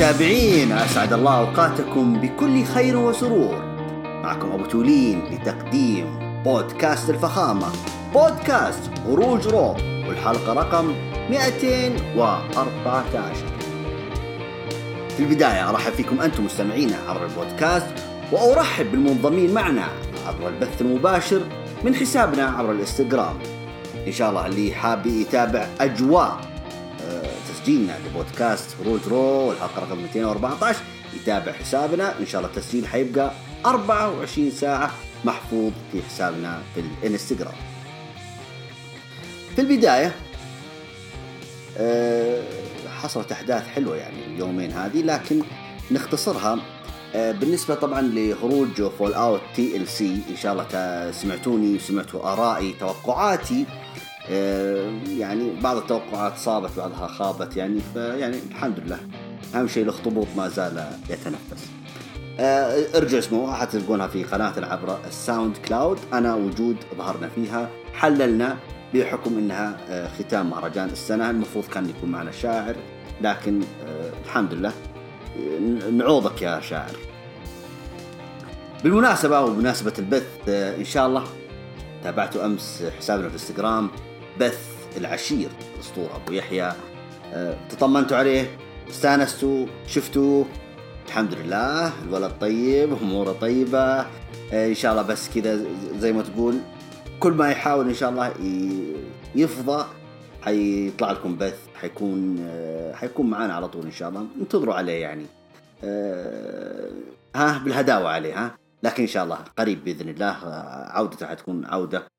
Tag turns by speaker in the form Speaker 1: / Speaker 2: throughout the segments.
Speaker 1: المتابعين أسعد الله أوقاتكم بكل خير وسرور. معكم أبو تولين لتقديم بودكاست الفخامة. بودكاست خروج روب والحلقة رقم 214 في البداية أرحب فيكم أنتم مستمعينا عبر البودكاست وأرحب بالمنضمين معنا عبر البث المباشر من حسابنا عبر الإنستغرام. إن شاء الله اللي حاب يتابع أجواء تسجيلنا لبودكاست هروج Raw الحلقة رقم 214 يتابع حسابنا إن شاء الله التسجيل حيبقى 24 ساعة محفوظ في حسابنا في الانستغرام. في البداية آه، حصلت أحداث حلوة يعني اليومين هذه لكن نختصرها آه، بالنسبة طبعا لخروج فول اوت تي ال سي إن شاء الله سمعتوني وسمعتوا آرائي توقعاتي يعني بعض التوقعات صابت بعضها خابت يعني فيعني الحمد لله. أهم شيء الاخطبوط ما زال يتنفس. آه، ارجعوا اسمعوها حتلقونها في قناتنا عبر ال SoundCloud. أنا وجود ظهرنا فيها حللنا بحكم إنها آه، ختام مهرجان السنة. المفروض كان يكون معنا شاعر لكن آه، الحمد لله آه، نعوضك يا شاعر. بالمناسبة وبمناسبة البث آه، إن شاء الله تابعتوا أمس حسابنا في الانستغرام بث العشير الأسطورة أبو يحيى آه، تطمنتوا عليه؟ استانستوا؟ شفتوه؟ الحمد لله. الولد طيب أموره طيبة. آه، إن شاء الله بس كذا زي ما تقول كل ما يحاول إن شاء الله يفضى حيطلع لكم بث. حيكون آه، حيكون معانا على طول إن شاء الله. انتظروا عليه يعني. ها بالهداوة عليه ها. لكن إن شاء الله قريب بإذن الله عودته حتكون عودة.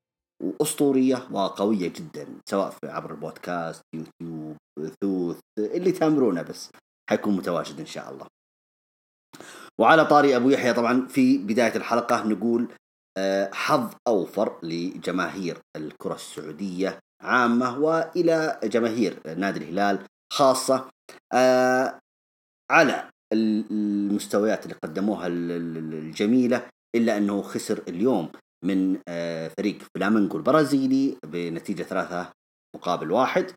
Speaker 1: اسطوريه وقوية جدا سواء في عبر البودكاست يوتيوب ثوث اللي تأمرونه بس حيكون متواجد إن شاء الله. وعلى طاري أبو يحيى طبعا في بداية الحلقة نقول آه، حظ أوفر لجماهير الكرة السعودية عامة وإلى جماهير نادي الهلال خاصة آه، على المستويات اللي قدموها ال- ال- الجميلة إلا أنه خسر اليوم من آه، فريق فلامينغو البرازيلي بنتيجة ثلاثة مقابل واحد.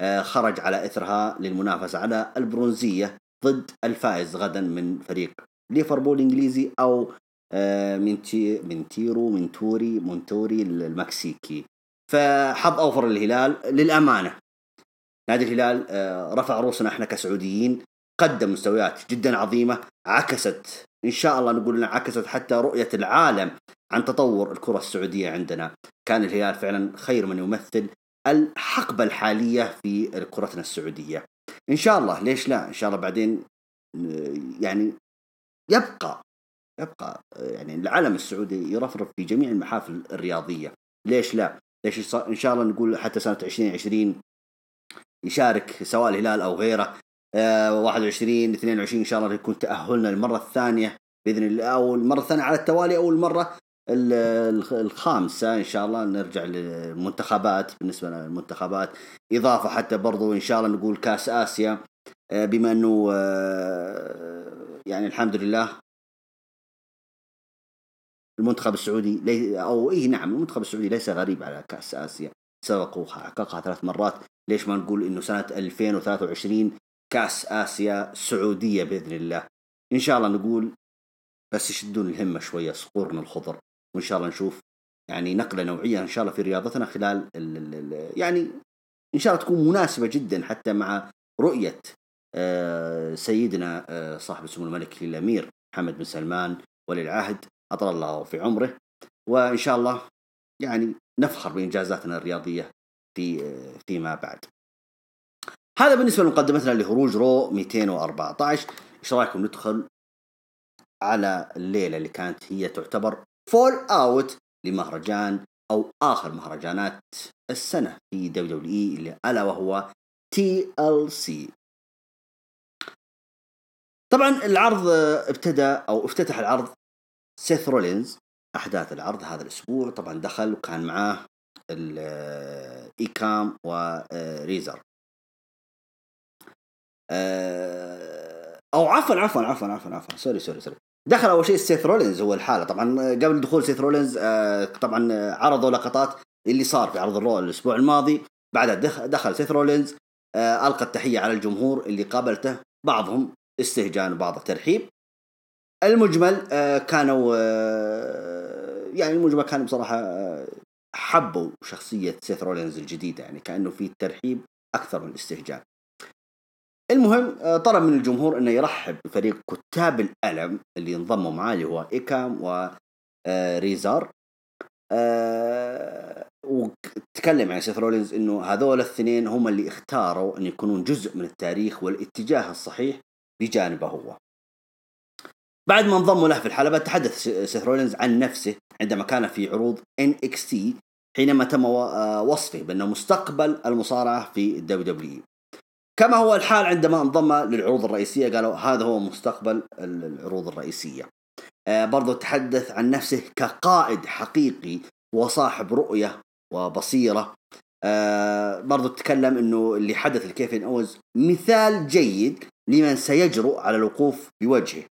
Speaker 1: آه، خرج على إثرها للمنافسة على البرونزية ضد الفائز غدا من فريق ليفربول الانجليزي أو آه، من تي من تيرو من توري مونتيري المكسيكي. فحظ أوفر للهلال للأمانة. نادي الهلال رفع رؤوسنا إحنا كسعوديين قدم مستويات جدا عظيمة عكست إن شاء الله نقول عكست حتى رؤية العالم عن تطور الكرة السعودية عندنا. كان الهلال فعلا خير من يمثل الحقبة الحالية في كرتنا السعودية. إن شاء الله ليش لا؟ إن شاء الله بعدين آه، يعني يبقى يبقى آه، يعني العلم السعودي يرفرف في جميع المحافل الرياضية. ليش لا؟ ليش إن شاء الله نقول حتى سنة 2020 يشارك سواء الهلال أو غيره. آه، 21 22 إن شاء الله يكون تأهلنا المره الثانية بإذن الله أو المرة الثانية على التوالي أو المرة ال- الخ- الخامسة إن شاء الله نرجع للمنتخبات بالنسبة للمنتخبات. إضافة حتى برضو إن شاء الله نقول كأس آسيا آه، بما إنه آه، يعني الحمد لله المنتخب السعودي لي أو اي نعم المنتخب السعودي ليس غريب على كأس آسيا سبق وحققها ثلاث مرات. ليش ما نقول إنه سنة 2023 كأس آسيا سعودية بإذن الله؟ إن شاء الله نقول بس يشدون الهمة شوية صقورنا الخضر. وإن شاء الله نشوف يعني نقلة نوعية إن شاء الله في رياضتنا خلال ال ال يعني إن شاء الله تكون مناسبة جدا حتى مع رؤية آه، سيدنا آه، صاحب السمو الملك الامير محمد بن سلمان ولي العهد أطال الله في عمره وإن شاء الله يعني نفخر بإنجازاتنا الرياضية في آه، فيما بعد. هذا بالنسبة لمقدمتنا لهروج راو 214 إيش رأيكم ندخل على الليلة اللي كانت هي تعتبر fallout لمهرجان أو آخر مهرجانات السنة في WWE ألا وهو TLC. طبعا العرض ابتدى أو افتتح العرض سيث رولينز أحداث العرض هذا الأسبوع. طبعا دخل وكان معاه ال- آه، ايكام وريزار آه، أو عفوا عفوا عفوا عفوا عفوا sorry sorry sorry. دخل أول شيء سيث رولينز هو الحالة. طبعا قبل دخول سيث رولينز آه، طبعا عرضوا لقطات اللي صار في عرض الرو الأسبوع الماضي. بعدها دخ- دخل سيث رولينز آه، ألقى التحية على الجمهور اللي قابلته بعضهم استهجان وبعض الترحيب المجمل آه، كانوا يعني المجمل كانوا بصراحة آه، حبوا شخصية سيث رولينز الجديدة يعني كأنه في ترحيب أكثر من استهجان. المهم طلب من الجمهور إنه يرحب بفريق كتاب الألم اللي انضموا معاه اللي هو إيكام وريزار وتكلم عن سيث رولينز إنه هذول الاثنين هم اللي اختاروا أن يكونون جزء من التاريخ والاتجاه الصحيح بجانبه هو. بعد ما انضموا له في الحلبة تحدث سيث رولينز عن نفسه عندما كان في عروض NXT حينما تم آه، وصفه بأنه مستقبل المصارعة في ال WW كما هو الحال عندما انضم للعروض الرئيسية قالوا هذا هو مستقبل العروض الرئيسية. آه، برضو تحدث عن نفسه كقائد حقيقي وصاحب رؤية وبصيرة. آه، برضو تكلم إنه اللي حدث لكيفن أوينز مثال جيد لمن سيجرؤ على الوقوف بوجهه.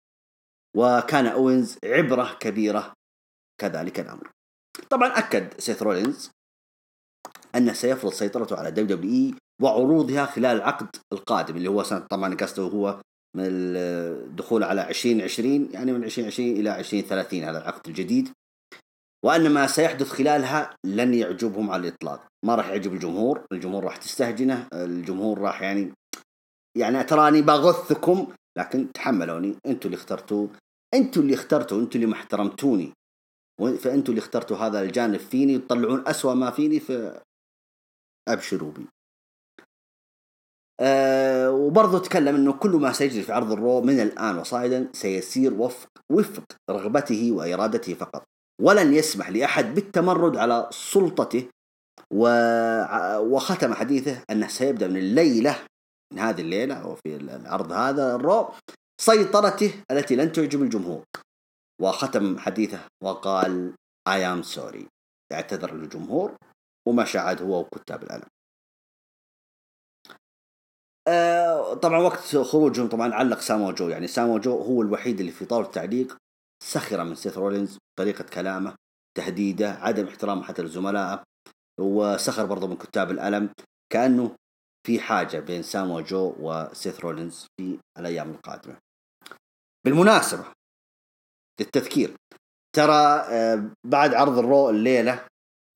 Speaker 1: وكان أوينز عبرة كبيرة كذلك الأمر. طبعا أكد سيث رولينز انه سيفرض سيطرته على WWE وعروضها خلال العقد القادم اللي هو سنة طبعا قصده هو من الدخول على 2020 يعني من 2020 إلى 2030 هذا العقد الجديد. وأن ما سيحدث خلالها لن يعجبهم على الإطلاق. ما راح يعجب الجمهور الجمهور راح تستهجنه الجمهور راح يعني يعني تراني بغثكم لكن تحملوني أنتم اللي اخترتوا أنتم اللي اخترتوا أنتم اللي ما احترمتوني فانتم اللي اخترتوا هذا الجانب فيني وتطلعون اسوء ما فيني فأبشروا بي. أه وبرضه تكلم إنه كل ما سيجري في عرض الرو من الآن وصاعدا سيسير وفق وفق رغبته وإرادته فقط. ولن يسمح لأحد بالتمرد على سلطته و... وختم حديثه أنه سيبدأ من الليلة من هذه الليلة أو في العرض هذا الرو سيطرته التي لن تعجب الجمهور. وختم حديثه وقال I am sorry. اعتذر للجمهور ومشى عاد هو وكتاب الألم. آه طبعا وقت خروجهم طبعا علق سامو جو. يعني سامو جو هو الوحيد اللي في طاولة التعليق سخر من سيث رولينز طريقة كلامه تهديده عدم احترامه حتى لزملائه وسخر برضه من كتاب الألم. كأنه في حاجة بين سامو جو وسيث رولينز في الأيام القادمة. بالمناسبة للتذكير ترى آه، بعد عرض الرو الليلة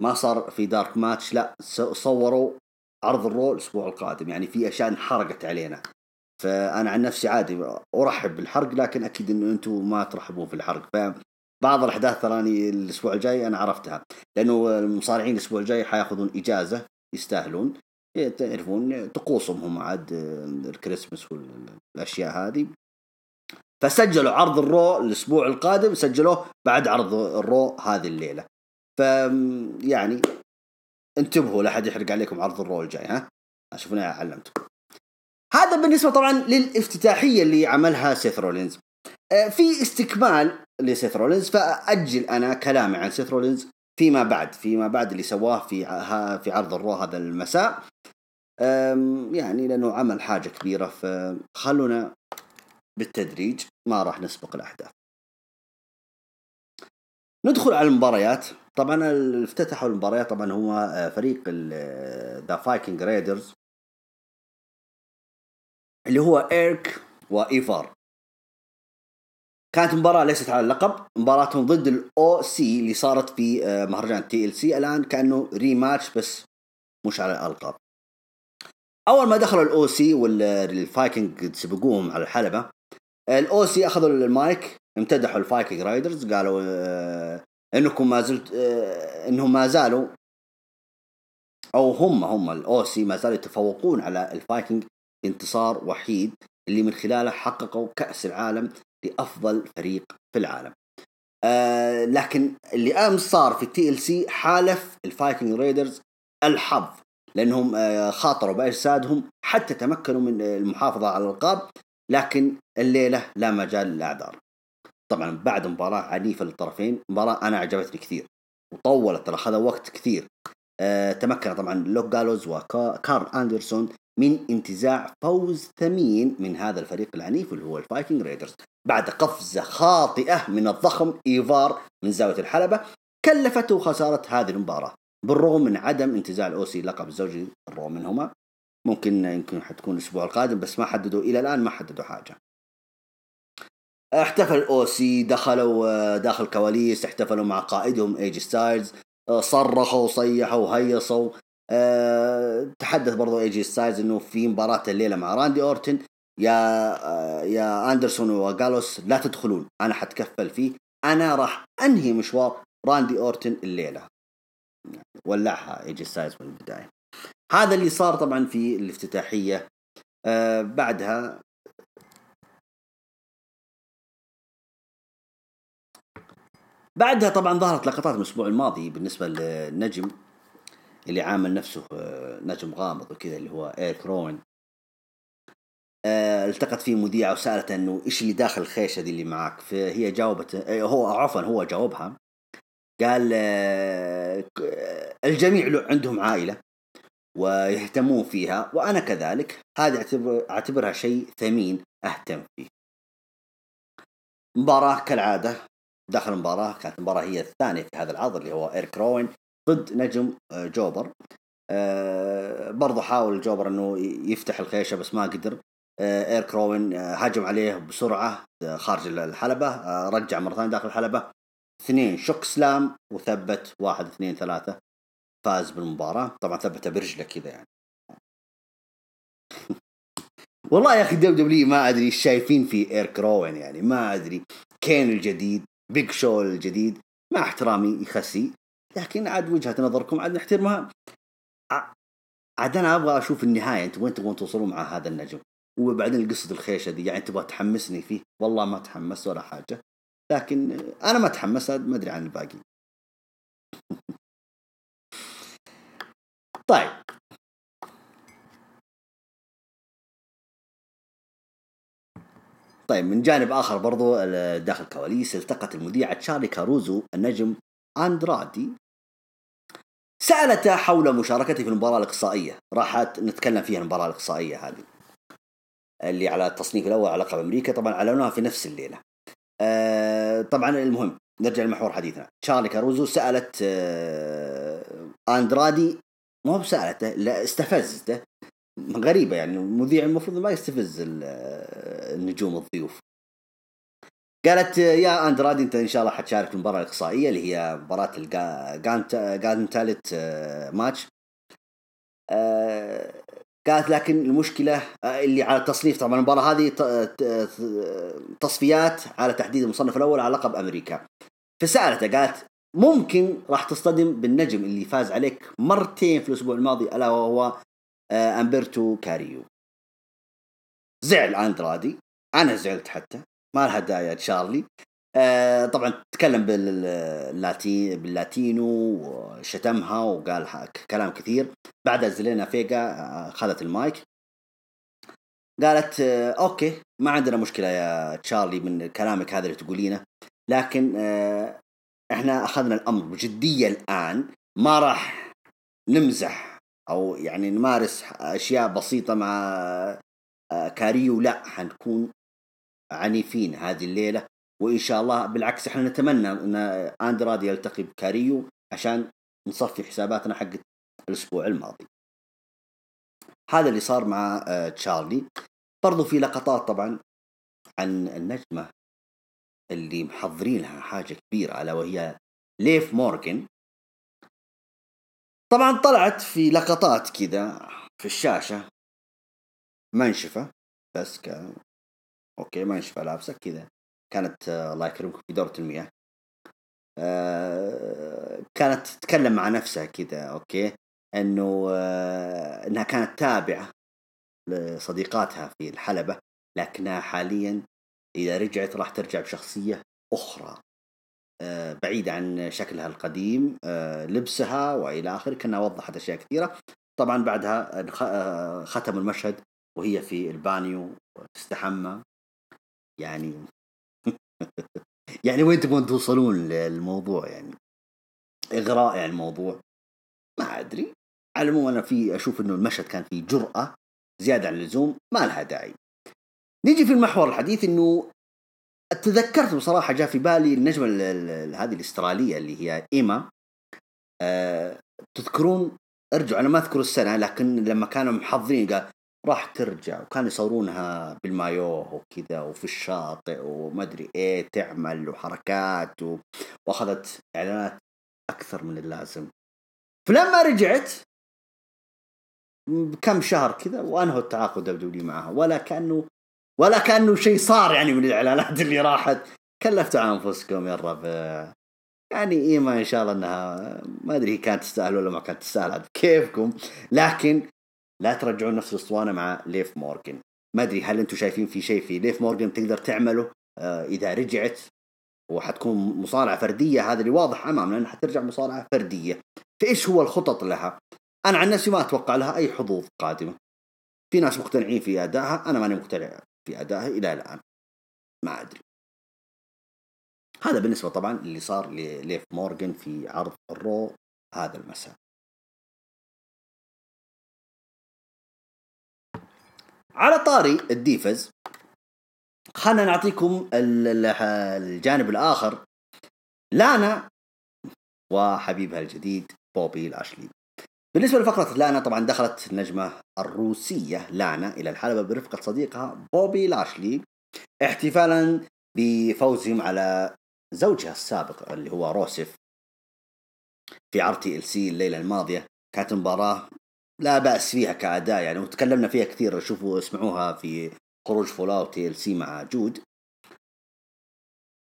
Speaker 1: ما صار في dark match لا صوروا عرض الرو الأسبوع القادم يعني في أشياء انحرقت علينا. فأنا عن نفسي عادي أرحب بالحرق لكن أكيد أنه أنتم ما ترحبون في الحرق. فبعض الأحداث تراني الأسبوع الجاي أنا عرفتها. لأنه المصارعين الأسبوع الجاي حيأخذون إجازة يستاهلون تعرفون طقوسهم هم عاد الكريسماس والأشياء هذه. فسجلوا عرض الرو الأسبوع القادم سجلوه بعد عرض الرو هذه الليلة. ف يعني انتبهوا لا أحد يحرق عليكم عرض الرو الجاي ها؟ شوفوني علمتكم هذا بالنسبة طبعا للافتتاحية اللي عملها سيث رولينز. آه، في استكمال لسيث رولينز فأجل أنا كلامي عن سيث رولينز فيما بعد فيما بعد اللي سواه في في عرض الرو هذا المساء. يعني لأنه عمل حاجة كبيرة فخلونا بالتدريج ما راح نسبق الأحداث. ندخل على المباريات. طبعا افتتحوا المباريات طبعا هو آه، فريق ذا فايكنج رايدرز اللي هو إيريك وإيفار. كانت مباراة ليست على اللقب مباراتهم ضد ال OC اللي صارت في آه، مهرجان TLC الآن كأنه rematch بس مش على الألقاب. أول ما دخلوا ال OC والفايكنج سبقوهم على الحلبة ال OC أخذوا المايك امتدحوا الفايكنج رايدرز قالوا آه إنكم ما زلت آه إنهم ما زالوا أو هم هم ال OC ما زالوا يتفوقون على الفايكنج انتصار وحيد اللي من خلاله حققوا كأس العالم لأفضل فريق في العالم. آه لكن اللي امس صار في ال TLC حالف الفايكنج رايدرز الحظ لأنهم آه خاطروا بأجسادهم حتى تمكنوا من المحافظة على الألقاب لكن الليلة لا مجال للإعذار طبعا بعد مباراة عنيفة للطرفين مباراة أنا عجبتني كثير وطولت ترى اخذ وقت كثير. أه تمكن طبعا لوك جالوز وكارل أندرسون من انتزاع فوز ثمين من هذا الفريق العنيف اللي هو الفايكنج رايدرز. بعد قفزة خاطئة من الضخم إيفار من زاوية الحلبة كلفته خسارة هذه المباراة. بالرغم من عدم انتزاع ال OC لقب الزوجي الرغم منهما ممكن يمكن حتكون الأسبوع القادم بس ما حددوا إلى الآن ما حددوا حاجة. احتفل ال OC دخلوا آه، داخل كواليس احتفلوا مع قائدهم ايجي ستايلز آه، صرخوا وصيحوا وهيصوا أه تحدث برضو ايجي ستايلز إنه في مباراة الليلة مع راندي أورتن. يا يا أندرسون وجالوس لا تدخلون أنا حتكفل فيه. أنا راح أنهي مشوار راندي أورتن الليلة. ولعها ايجي ستايلز من البداية. هذا اللي صار طبعا في الافتتاحية. بعدها بعدها طبعا ظهرت لقطات الأسبوع الماضي بالنسبة للنجم اللي عامل نفسه آه، نجم غامض وكذا اللي هو ايرك روين. آه، التقت فيه مذيعة وسألته إنه إيش اللي داخل الخيشة دي اللي معاك؟ فهي جاوبت آه، هو عفوا هو جاوبها. قال الجميع عندهم عائلة ويهتمون فيها وأنا كذلك. هذه اعتبر أعتبرها شيء ثمين أهتم فيه. مباراة كالعادة داخل المباراة كانت المباراة هي الثانية في هذا العرض اللي هو ايرك روين ضد نجم آه، جوبر. آه، برضه حاول jobber إنه يفتح الخيشة بس ما قدر. آه، ايرك روين هاجم عليه بسرعة خارج الحلبة رجع مرة ثانية داخل الحلبة. اثنين chokeslam وثبت واحد اثنين ثلاثة فاز بالمباراة. طبعا ثبته برجله كذا يعني. والله يا أخي WWE ما أدري إيش شايفين في ايرك روين يعني ما أدري. كين الجديد بيج شو الجديد مع احترامي يخسي. لكن عاد وجهة نظركم عاد نحترمها. عاد أنا أبغى أشوف النهاية. أنتم وين تبغون توصلون مع هذا النجم؟ وبعدين قصه الخيشة دي يعني تبغى تحمسني فيه؟ والله ما تحمست ولا حاجة. لكن أنا ما تحمست ما أدري عن الباقي. طيب. طيب من جانب آخر برضو داخل كواليس التقت المذيعة تشارلي كاروزو النجم أندرادي. سألته حول مشاركته في المباراة الإقصائية. راح نتكلم فيها المباراة الإقصائية هذه. اللي على التصنيف الأول على لقب أمريكا طبعا أعلنوها في نفس الليلة. آه طبعا المهم نرجع لمحور حديثنا. تشارلي كاروزو سألت آه أندرادي مو بسألته لا استفزته. غريبة يعني المذيع المفروض ما يستفز النجوم الضيوف. قالت يا اندرادي أنت إن شاء الله حتشارك المباراة الإقصائية اللي هي مباراة الجانتالت ماتش آه، قالت لكن المشكلة آه، اللي على التصنيف طبعا المباراة هذه تصفيات على تحديد المصنف الأول على لقب أمريكا. فسألته قالت ممكن راح تصطدم بالنجم اللي فاز عليك مرتين في الأسبوع الماضي ألا وهو آه، أمبرتو كاريو. زعل أندرادي. أنا زعلت حتى. ما لها داعي تشارلي. آه طبعا تكلم باللاتي باللاتينو وشتمها وقال كلام كثير. بعدها زلينا فيجا آه، اخذت المايك. قالت okay ما عندنا مشكلة يا تشارلي من كلامك هذا اللي تقولينه. لكن إحنا أخذنا الأمر بجديه الآن. ما راح نمزح أو يعني نمارس أشياء بسيطة مع آه، كاريو لا حنكون عنيفين هذه الليلة. وإن شاء الله بالعكس إحنا نتمنى إن اندراد يلتقي بكاريو عشان نصفي حساباتنا حق الأسبوع الماضي. هذا اللي صار مع آه، تشارلي. برضو في لقطات طبعا عن النجمة اللي محضرين لها حاجة كبيرة ألا وهي ليف مورغن طبعا طلعت في لقطات كذا في الشاشة. منشفة بس ك okay منشفة لابسة كذا. كانت آه، الله يكرمكم في دورة المياه. آه كانت تتكلم مع نفسها كذا okay. إنه آه إنها كانت تابعة لصديقاتها في الحلبة لكنها حاليا إذا رجعت راح ترجع بشخصية أخرى. بعيدة عن شكلها القديم آه، لبسها وإلى آخره كأنها وضحت أشياء كثيرة. طبعا بعدها آه، ختم المشهد وهي في البانيو تستحمى يعني يعني وين تبغون توصلون للموضوع يعني؟ إغراء يعني الموضوع. ما أدري. على العموم أنا في أشوف إنه المشهد كان فيه جرأة زيادة عن اللزوم ما لها داعي. نيجي في المحور الحديث إنه تذكرت بصراحة جاء في بالي النجمة هذه الأسترالية اللي هي إيما. أه تذكرون ارجعوا أنا ما أذكر السنة لكن لما كانوا محضرين قال راح ترجع وكانوا يصورونها بالمايوه وكذا وفي الشاطئ وما أدري إيه تعمل وحركات و... وأخذت إعلانات أكثر من اللازم. فلما رجعت كم شهر كذا وأنهوا التعاقد WWE معها. ولا كأنه ولا كأنه شيء صار يعني من الإعلانات اللي راحت. كلفتوا على أنفسكم يا الربع يعني ايما إن شاء الله انها ما أدري هي كانت تستاهل ولا ما كانت تستاهل كيفكم؟ لكن لا ترجعون نفس الأسطوانة مع ليف مورجن ما أدري هل أنتم شايفين في شيء في ليف مورجن تقدر تعمله؟ آه إذا رجعت وحتكون مصارعة فردية هذا اللي واضح امامنا انها حترجع مصارعة فردية. فإيش هو الخطط لها؟ أنا عن نفسي ما أتوقع لها أي حظوظ قادمة. في ناس مقتنعين في أدائها أنا ماني مقتنع. في أدائها إلى الآن. ما أدري. هذا بالنسبة طبعا اللي صار لليف مورجن في عرض ال Raw هذا المساء. على طاري ال Divas خلنا نعطيكم الجانب الآخر. لانا وحبيبها الجديد بوبي لاشلي بالنسبة لفقرة لانا طبعا دخلت النجمة الروسية لانا إلى الحلبة برفقة صديقها بوبي لاشلي احتفالا بفوزهم على زوجها السابق اللي هو روسف في عرض TLC الليلة الماضية كانت مباراة لا بأس فيها كأداء يعني وتكلمنا فيها كثير شوفوا اسمعوها في هروج فولاو TLC مع جود.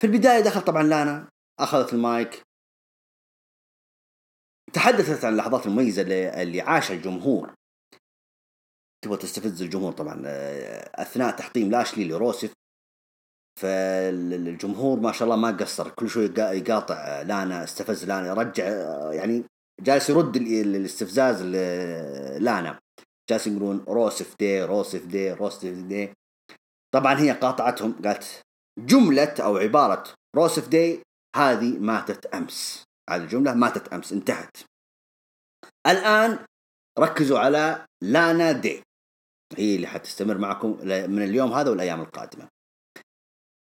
Speaker 1: في البداية دخل طبعا لانا أخذت المايك تحدثت عن اللحظات المميزة اللي عاشها الجمهور. تبغى تستفز الجمهور طبعا آه، أثناء تحطيم لاشلي لروسف فالجمهور ما شاء الله ما قصر كل شوي يقاطع لانا استفز لانا رجع يعني جالس يرد الاستفزاز لانا. جالس يقولون روسف دي روسف دي روسف دي. طبعا هي قاطعتهم قالت جملة أو عبارة روسف دي هذه ماتت أمس. هذه الجملة ماتت أمس انتهت. الآن ركزوا على لانا دي. هي اللي حتستمر معكم من اليوم هذا والأيام القادمة.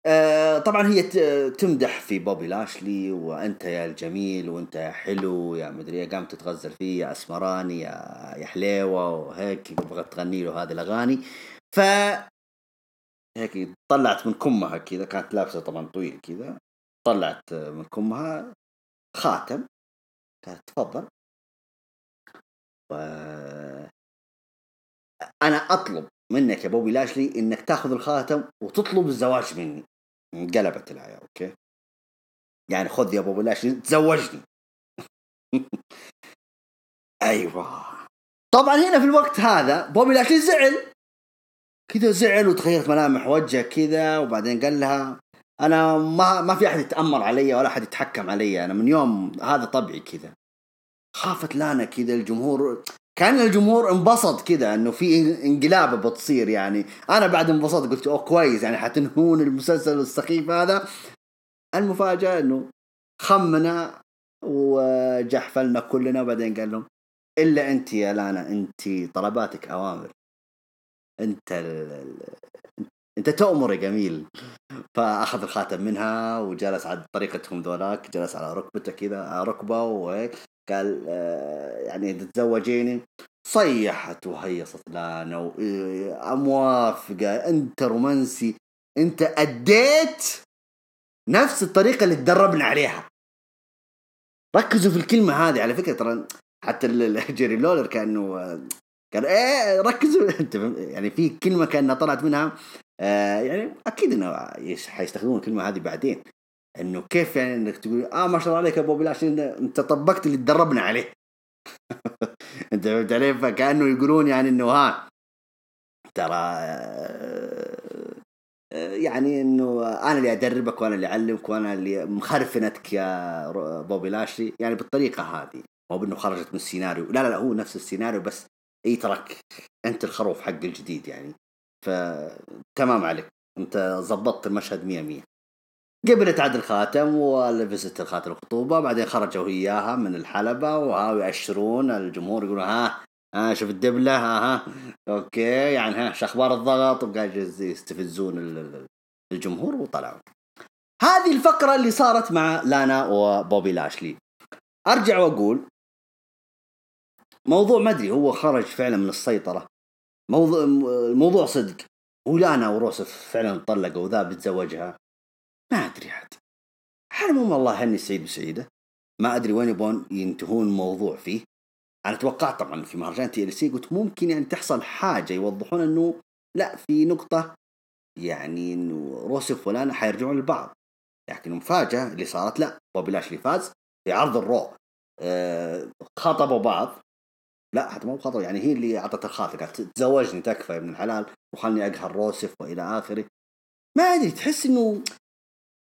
Speaker 1: آه طبعا هي تمدح في بوبي لاشلي وأنت يا الجميل وأنت يا حلو يا مدري قامت تتغزل فيه يا أسمراني يا يا حليوة وهيك بغت تغني له هذه الأغاني. ف هيك طلعت من كمها كذا كانت لابسة طبعا طويل كذا طلعت من كمها. خاتم. قالت تفضل. و أنا أطلب منك يا بوبي لاشلي إنك تأخذ الخاتم وتطلب الزواج مني. انقلبت الآية okay؟ يعني خذ يا أبو بلاش تزوجني. أيوة. طبعا هنا في الوقت هذا بوبي لاشلي زعل. كذا زعل وتغيرت ملامح وجهه كذا وبعدين قال لها أنا ما ما في أحد يتأمر علي ولا أحد يتحكم علي. أنا من يوم هذا طبعي كذا. خافت لانا كذا الجمهور. كأن الجمهور انبسط كذا إنه في انقلابة بتصير يعني. أنا بعد انبسطت قلت أوه كويس يعني حتنهون المسلسل السخيف هذا. المفاجأة إنه خمنا وجحفلنا كلنا وبعدين قال لهم إلا أنت يا لانا أنت طلباتك أوامر. أنت ال... انت تؤمر يا جميل. فأخذ الخاتم منها وجلس على طريقتهم ذولاك جلس على ركبته كذا ركبة وهيك. قال آه، يعني تتزوجيني صيحت وهيصت لانا وموافقة أنت رومانسي. أنت أديت نفس الطريقة اللي تدربنا عليها. ركزوا في الكلمة هذه. على فكرة ترى حتى جيري لولر كأنه قال إيه ركزوا. أنت يعني في كلمة كأنها طلعت منها. آه يعني أكيد إنه حيستخدمون الكلمة هذه بعدين. إنه كيف يعني إنك تقول آه ما شاء الله عليك يا بلاش انت طبقت اللي تدربنا عليه. إنت فهمت علي؟ فكأنه يقولون يعني إنه ها ترى آه، يعني إنه أنا اللي أدربك وأنا اللي أعلمك وأنا اللي مخرفنتك يا بوبي لاشلي يعني بالطريقة هذه. مو بإنه خرجت من السيناريو. لا لا لا هو نفس السيناريو بس إي ترك أنت الخروف حق الجديد يعني. فتمام عليك. انت ظبطت المشهد مية مية. قبلت عاد الخاتم ولبست الخاتم الخطوبة بعدين خرجوا اياها من الحلبة وها يأشرون الجمهور يقولون ها ها شوف الدبلة ها ها. أوكي يعني ها شو أخبار الضغط؟ وقاعد يستفزون الجمهور وطلعوا. هذه الفقرة اللي صارت مع لانا وبوبي لاشلي. أرجع وأقول موضوع ما أدري هو خرج فعلا من السيطرة. موضوع الموضوع صدق. ولانا وروسف فعلا طلقوا وذا بتزوجها. ما أدري عاد. حرمهم الله هني السيد وسعيده ما أدري وين يبون ينتهون الموضوع فيه. أنا توقعت طبعا في مهرجان TLC قلت ممكن يعني تحصل حاجة يوضحون إنه لا في نقطة يعني إنه روسف ولانا حيرجعون لبعض. لكن المفاجاه اللي صارت لا. بوبي لاشلي فاز في عرض ال Raw. آه خاطبوا بعض. لا حتى مو خاطب يعني هي اللي أعطت الخاتم قالت تزوجني تكفى يا ابن الحلال وخلني أقهر روسف وإلى آخره. ما أدري تحس إنه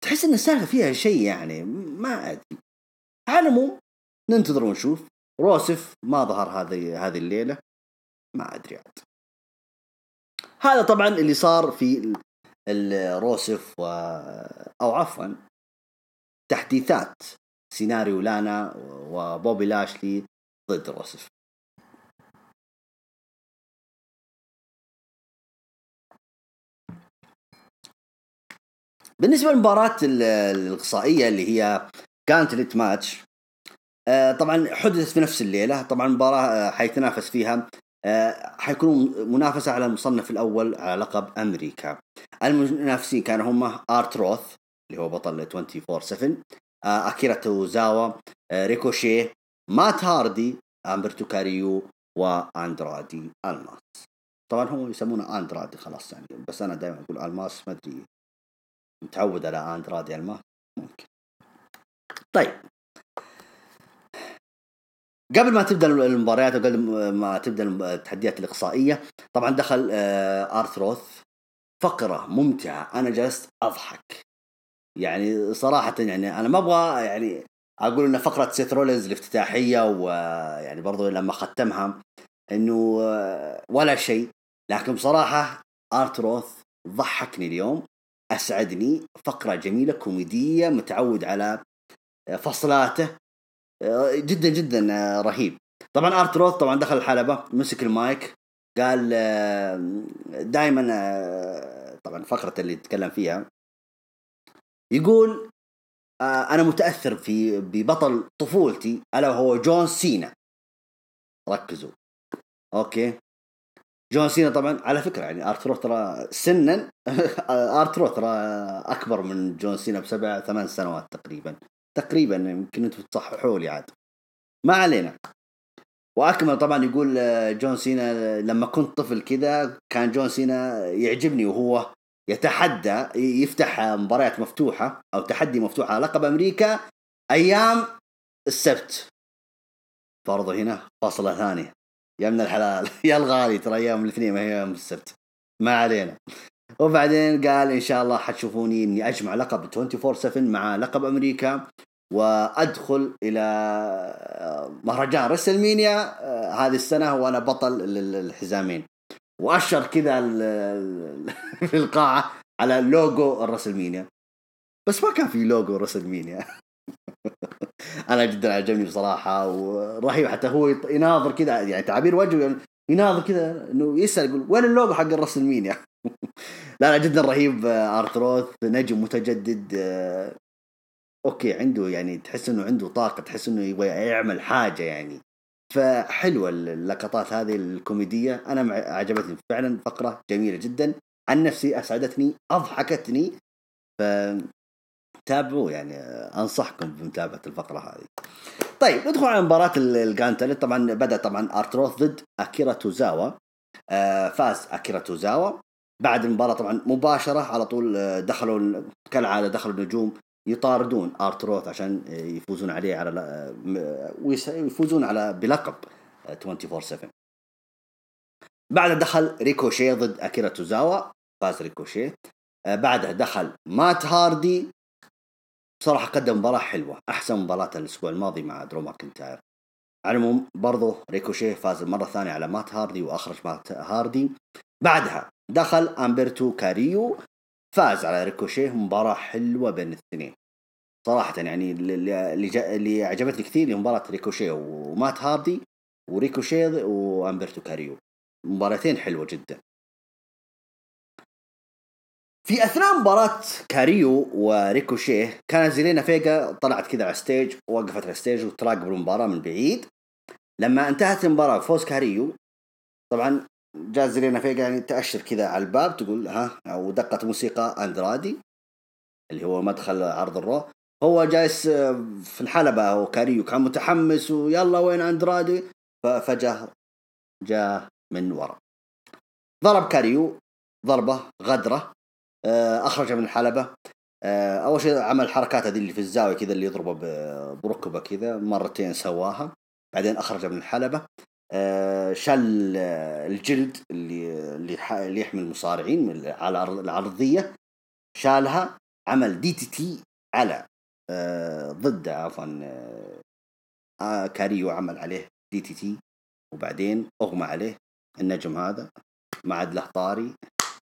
Speaker 1: تحس إن السالفة فيها شيء يعني ما أدري. على ننتظر ونشوف. روسف ما ظهر هذه هذه الليلة. ما أدري عاد. هذا طبعا اللي صار في الروسف و أو عفوا تحديثات سيناريو لانا وبوبي لاشلي ضد روسف. بالنسبة للمباراه الإقصائية اللي هي gauntlet match آه، طبعا حدثت في نفس الليلة. طبعا المباراه آه، حيتنافس فيها آه، حيكون منافسة على المصنف الأول على لقب أمريكا. المنافسين كانوا هم آر تروث اللي هو بطل 24/7 أكيرا توزاوا ريكوشي مات هاردي أمبرتو كاريو وأندرادي ألماس. طبعا هم يسمونه أندرادي خلاص يعني بس أنا دائما أقول ألماس ما أدري. متعود على أندرادي ألماس ممكن. طيب. قبل ما تبدأ المباريات وقبل ما تبدأ التحديات الإقصائية طبعا دخل آه، ارتروث فقرة ممتعة. أنا جلست أضحك. يعني صراحة يعني أنا ما أبغى يعني أقول إن فقرة سيث رولينز الافتتاحية ويعني برضو لما ختمها إنه آه، ولا شيء. لكن بصراحة ارتروث ضحكني اليوم. أسعدني فقرة جميلة كوميدية متعود على فصلاته جدا جدا رهيب. طبعا آر تروث طبعا دخل الحلبة مسك المايك قال دائما طبعا فقرة اللي تكلم فيها يقول أنا متأثر في ببطل طفولتي ألا هو جون سينا. ركزوا. okay. جون سينا طبعا على فكرة يعني ارتروث ترى سنا ارتروث ترى أكبر من جون سينا بسبع ثمان سنوات تقريبا. تقريبا يمكن أنتم تصححوا لي عاد. ما علينا. وأكمل طبعا يقول آه، جون سينا لما كنت طفل كذا كان جون سينا يعجبني وهو يتحدى يفتح مباريات مفتوحة أو تحدي مفتوح على لقب أمريكا أيام السبت. برضه هنا فاصلة ثانية. يا من الحلال. يا الغالي ترى أيام الاثنين ما هي أيام السبت. ما علينا. وبعدين قال إن شاء الله حتشوفوني إني أجمع لقب 24 7 مع لقب أمريكا وأدخل إلى مهرجان رسلمينيا آه، هذه السنة وأنا بطل الحزامين وأشر كذا في القاعة على logo ال WrestleMania. بس ما كان في logo WrestleMania. أنا جدا عجبني بصراحة ورهيب حتى هو يناظر كذا يعني تعابير وجهه يناظر كذا إنه يسأل يقول وين اللوجو حق ال WrestleMania لا لا جدا رهيب آه، ارتروث نجم متجدد آه، okay عنده يعني تحس إنه عنده طاقة تحس إنه يبغى يعمل حاجة يعني. فحلوة اللقطات هذه الكوميدية أنا عجبتني فعلا فقرة جميلة جدا. عن نفسي أسعدتني أضحكتني ف تابعوا يعني آه، أنصحكم بمتابعة الفقرة هذه. طيب ندخل على مباراة ال gauntlet طبعا بدأ طبعا ارتروث ضد أكيرا توزاوا. فاز أكيرا توزاوا. بعد المباراة طبعا مباشرة على طول آه، دخلوا كالعادة دخلوا النجوم يطاردون ار تروث عشان آه، يفوزون عليه على آه، ويفوزون على بلقب 24 7 بعدها دخل ريكوشي ضد أكيرا توزاوا. فاز ريكوشي بعدها دخل مات هاردي. بصراحة قدم مباراة حلوة أحسن مباراة الأسبوع الماضي مع درو ماكنتاير. على العموم برضه ريكوشي فاز المره الثانية على مات هاردي وأخرج مات هاردي. بعدها دخل أمبرتو كاريو فاز على ريكوشيه مباراة حلوة بين الاثنين. صراحة يعني اللي, اللي عجبتني كثير هي مباراة ريكوشيه ومات هاردي وريكوشيه وامبرتو كاريو. مباراتين حلوة جدا. في أثناء مباراة كاريو وريكوشيه كانت زيلينا فيجا طلعت كذا على stage وقفت على stage وتراقب المباراة من بعيد. لما انتهت المباراة فوز كاريو طبعا جاء زلينا فيجا يعني تأشر كذا على الباب تقول ها أو دقت موسيقى أندرادي اللي هو مدخل عرض ال Raw. هو جالس في الحلبة وكاريو كان متحمس ويلا وين أندرادي؟ ففجأة جاء من وراء ضرب كاريو ضربة غدرة. آه، أخرجه من الحلبة. آه، أول شيء عمل الحركات هذه اللي في الزاوية كذا اللي يضربه بركبة كذا مرتين سواها بعدين أخرجه من الحلبة. آه، شل الجلد اللي اللي يحمي المصارعين على العرضية شالها عمل DDT على ضد عفوا كاريو عمل عليه DDT وبعدين أغمى عليه النجم هذا. ما عاد له طاري.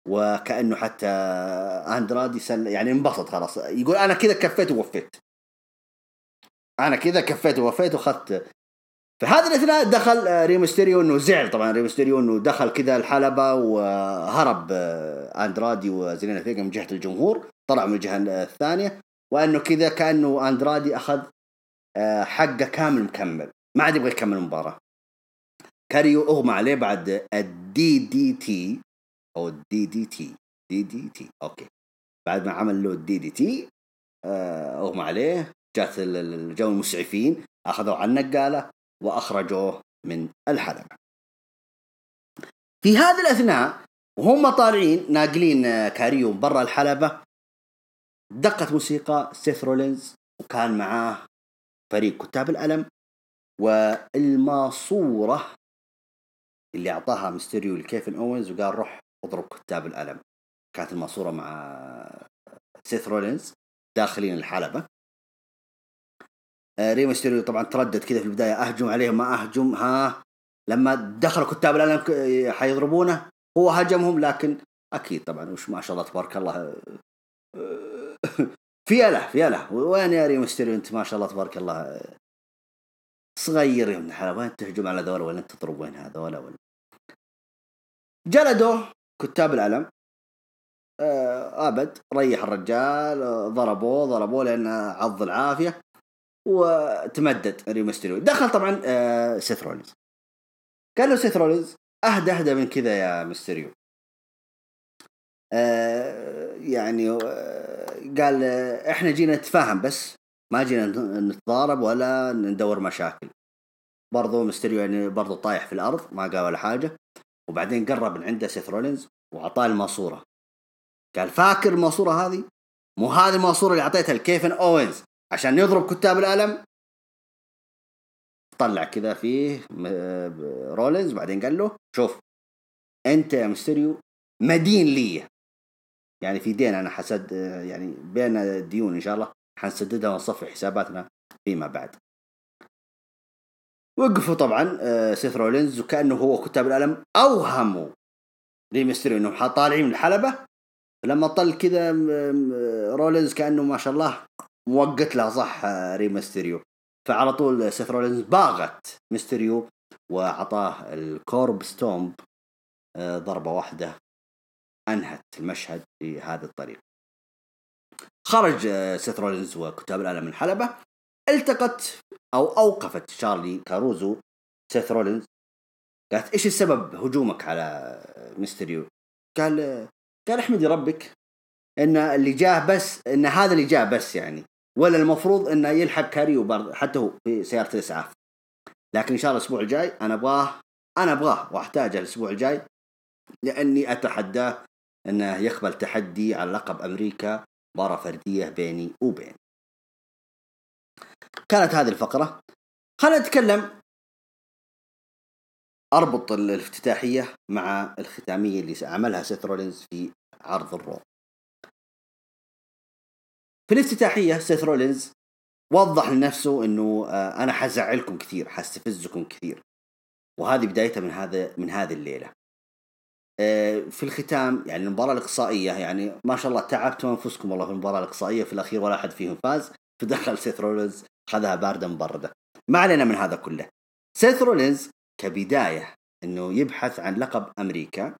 Speaker 1: وكأنه حتى اندرادي سل يعني انبسط خلاص. يقول أنا كذا كفيت ووفيت. أنا كذا كفيت ووفيت وأخذت. في هذا الاثناء دخل ري مستيريو إنه زعل طبعا. ري مستيريو إنه دخل كذا الحلبة وهرب اندرادي وزيلينا فيجا من جهة الجمهور. طلع من الجهة الثانية. وإنه كذا كأنه اندرادي أخذ حقه كامل مكمل. ما عاد يبغى يكمل المباراة. كاريو أغمى عليه بعد ال DDT. أو الدي دي تي دي دي تي أوكي. بعد ما عمل له الدي دي تي أغمى عليه جات جو المسعفين اخذوا على النقالة وأخرجوه من الحلبة. في هذه الأثناء وهم طالعين ناقلين آه، كاريو برا الحلبة دقت موسيقى سيث رولينز وكان معاه فريق كتاب الألم والماسورة اللي أعطاها ميستيريو لكيفن أوينز وقال روح أضرب كتاب الألم. كانت الماسورة مع سيث رولينز داخلين الحلبة. آه، ري ميستيريو طبعا تردد كذا في البداية أهجم عليهم ما أهجم ها. لما دخلوا كتاب الألم حيضربونه هو هجمهم لكن أكيد طبعا وش ما شاء الله تبارك الله فياله فياله وين يا ري ميستيريو أنت؟ ما شاء الله تبارك الله صغير يا ابن الحلال وين تهجم على ذولا؟ ولا تضرب؟ وين هذولا؟ ولا جلدوا. كتاب العلم. آه آبد ريح الرجال ضربوه ضربوه لأن عض العافية وتمدد ري مستريو دخل طبعا آه سيث قال له سيث أهدى أهدى من كذا يا مستريو آه يعني قال إحنا جينا نتفاهم بس ما جينا نتضارب ولا ندور مشاكل. برضو مستريو يعني برضو طايح في الأرض ما قال ولا حاجة. وبعدين قرب من عنده سيث رولينز وأعطاه الماسورة. قال فاكر الماسورة هذه؟ مو هذه الماسورة اللي أعطيتها لكيفن أوينز عشان يضرب كتاب الألم؟ طلع كذا فيه رولينز بعدين قال له شوف أنت يا مستريو مدين لي. يعني في دين أنا حسد يعني بيننا ديون إن شاء الله حنسددها ونصفي حساباتنا فيما بعد. وقفوا طبعا آه، سيث رولينز وكأنه هو كتاب الألم أوهموا ري مستريو إنهم طالعين من الحلبة. لما طل كذا رولينز كأنه ما شاء الله موقت له صح آه، ري مستريو فعلى طول سيث رولينز باغت ميستريو وأعطاه ال curb stomp آه، ضربة واحدة أنهت المشهد بهذه الطريقة. خرج سيث رولينز وكتاب الألم من الحلبة. التقت أو أوقفت شارلي كاروزو سيث رولينز. قالت إيش السبب هجومك على ميستريو؟ قال قال احمدي ربك إن اللي جاه بس إن هذا اللي جاه بس يعني ولا المفروض إنه يلحق كاريو برضه حتى هو في سيارة الإسعاف. لكن إن شاء الله الأسبوع الجاي أنا أبغاه أنا أبغاه وأحتاجه الأسبوع الجاي لأني أتحداه إنه يقبل تحدي على لقب أمريكا مباراة فردية بيني وبين كانت هذه الفقرة. خلينا نتكلم أربط الافتتاحية مع الختامية اللي عملها سيث رولينز في عرض ال Raw. في الافتتاحية سيث رولينز وضح لنفسه إنه آه، أنا حزعلكم كثير حستفزكم كثير. وهذه بدايتها من هذا من هذه الليلة. آه، في الختام يعني المباراة الإقصائية يعني ما شاء الله تعبتوا أنفسكم والله في المباراة الإقصائية في الأخير ولا أحد فيهم فاز فدخل سيث رولينز خذها بارده مبرده ما علينا من هذا كله. سيث رولينز كبداية إنه يبحث عن لقب أمريكا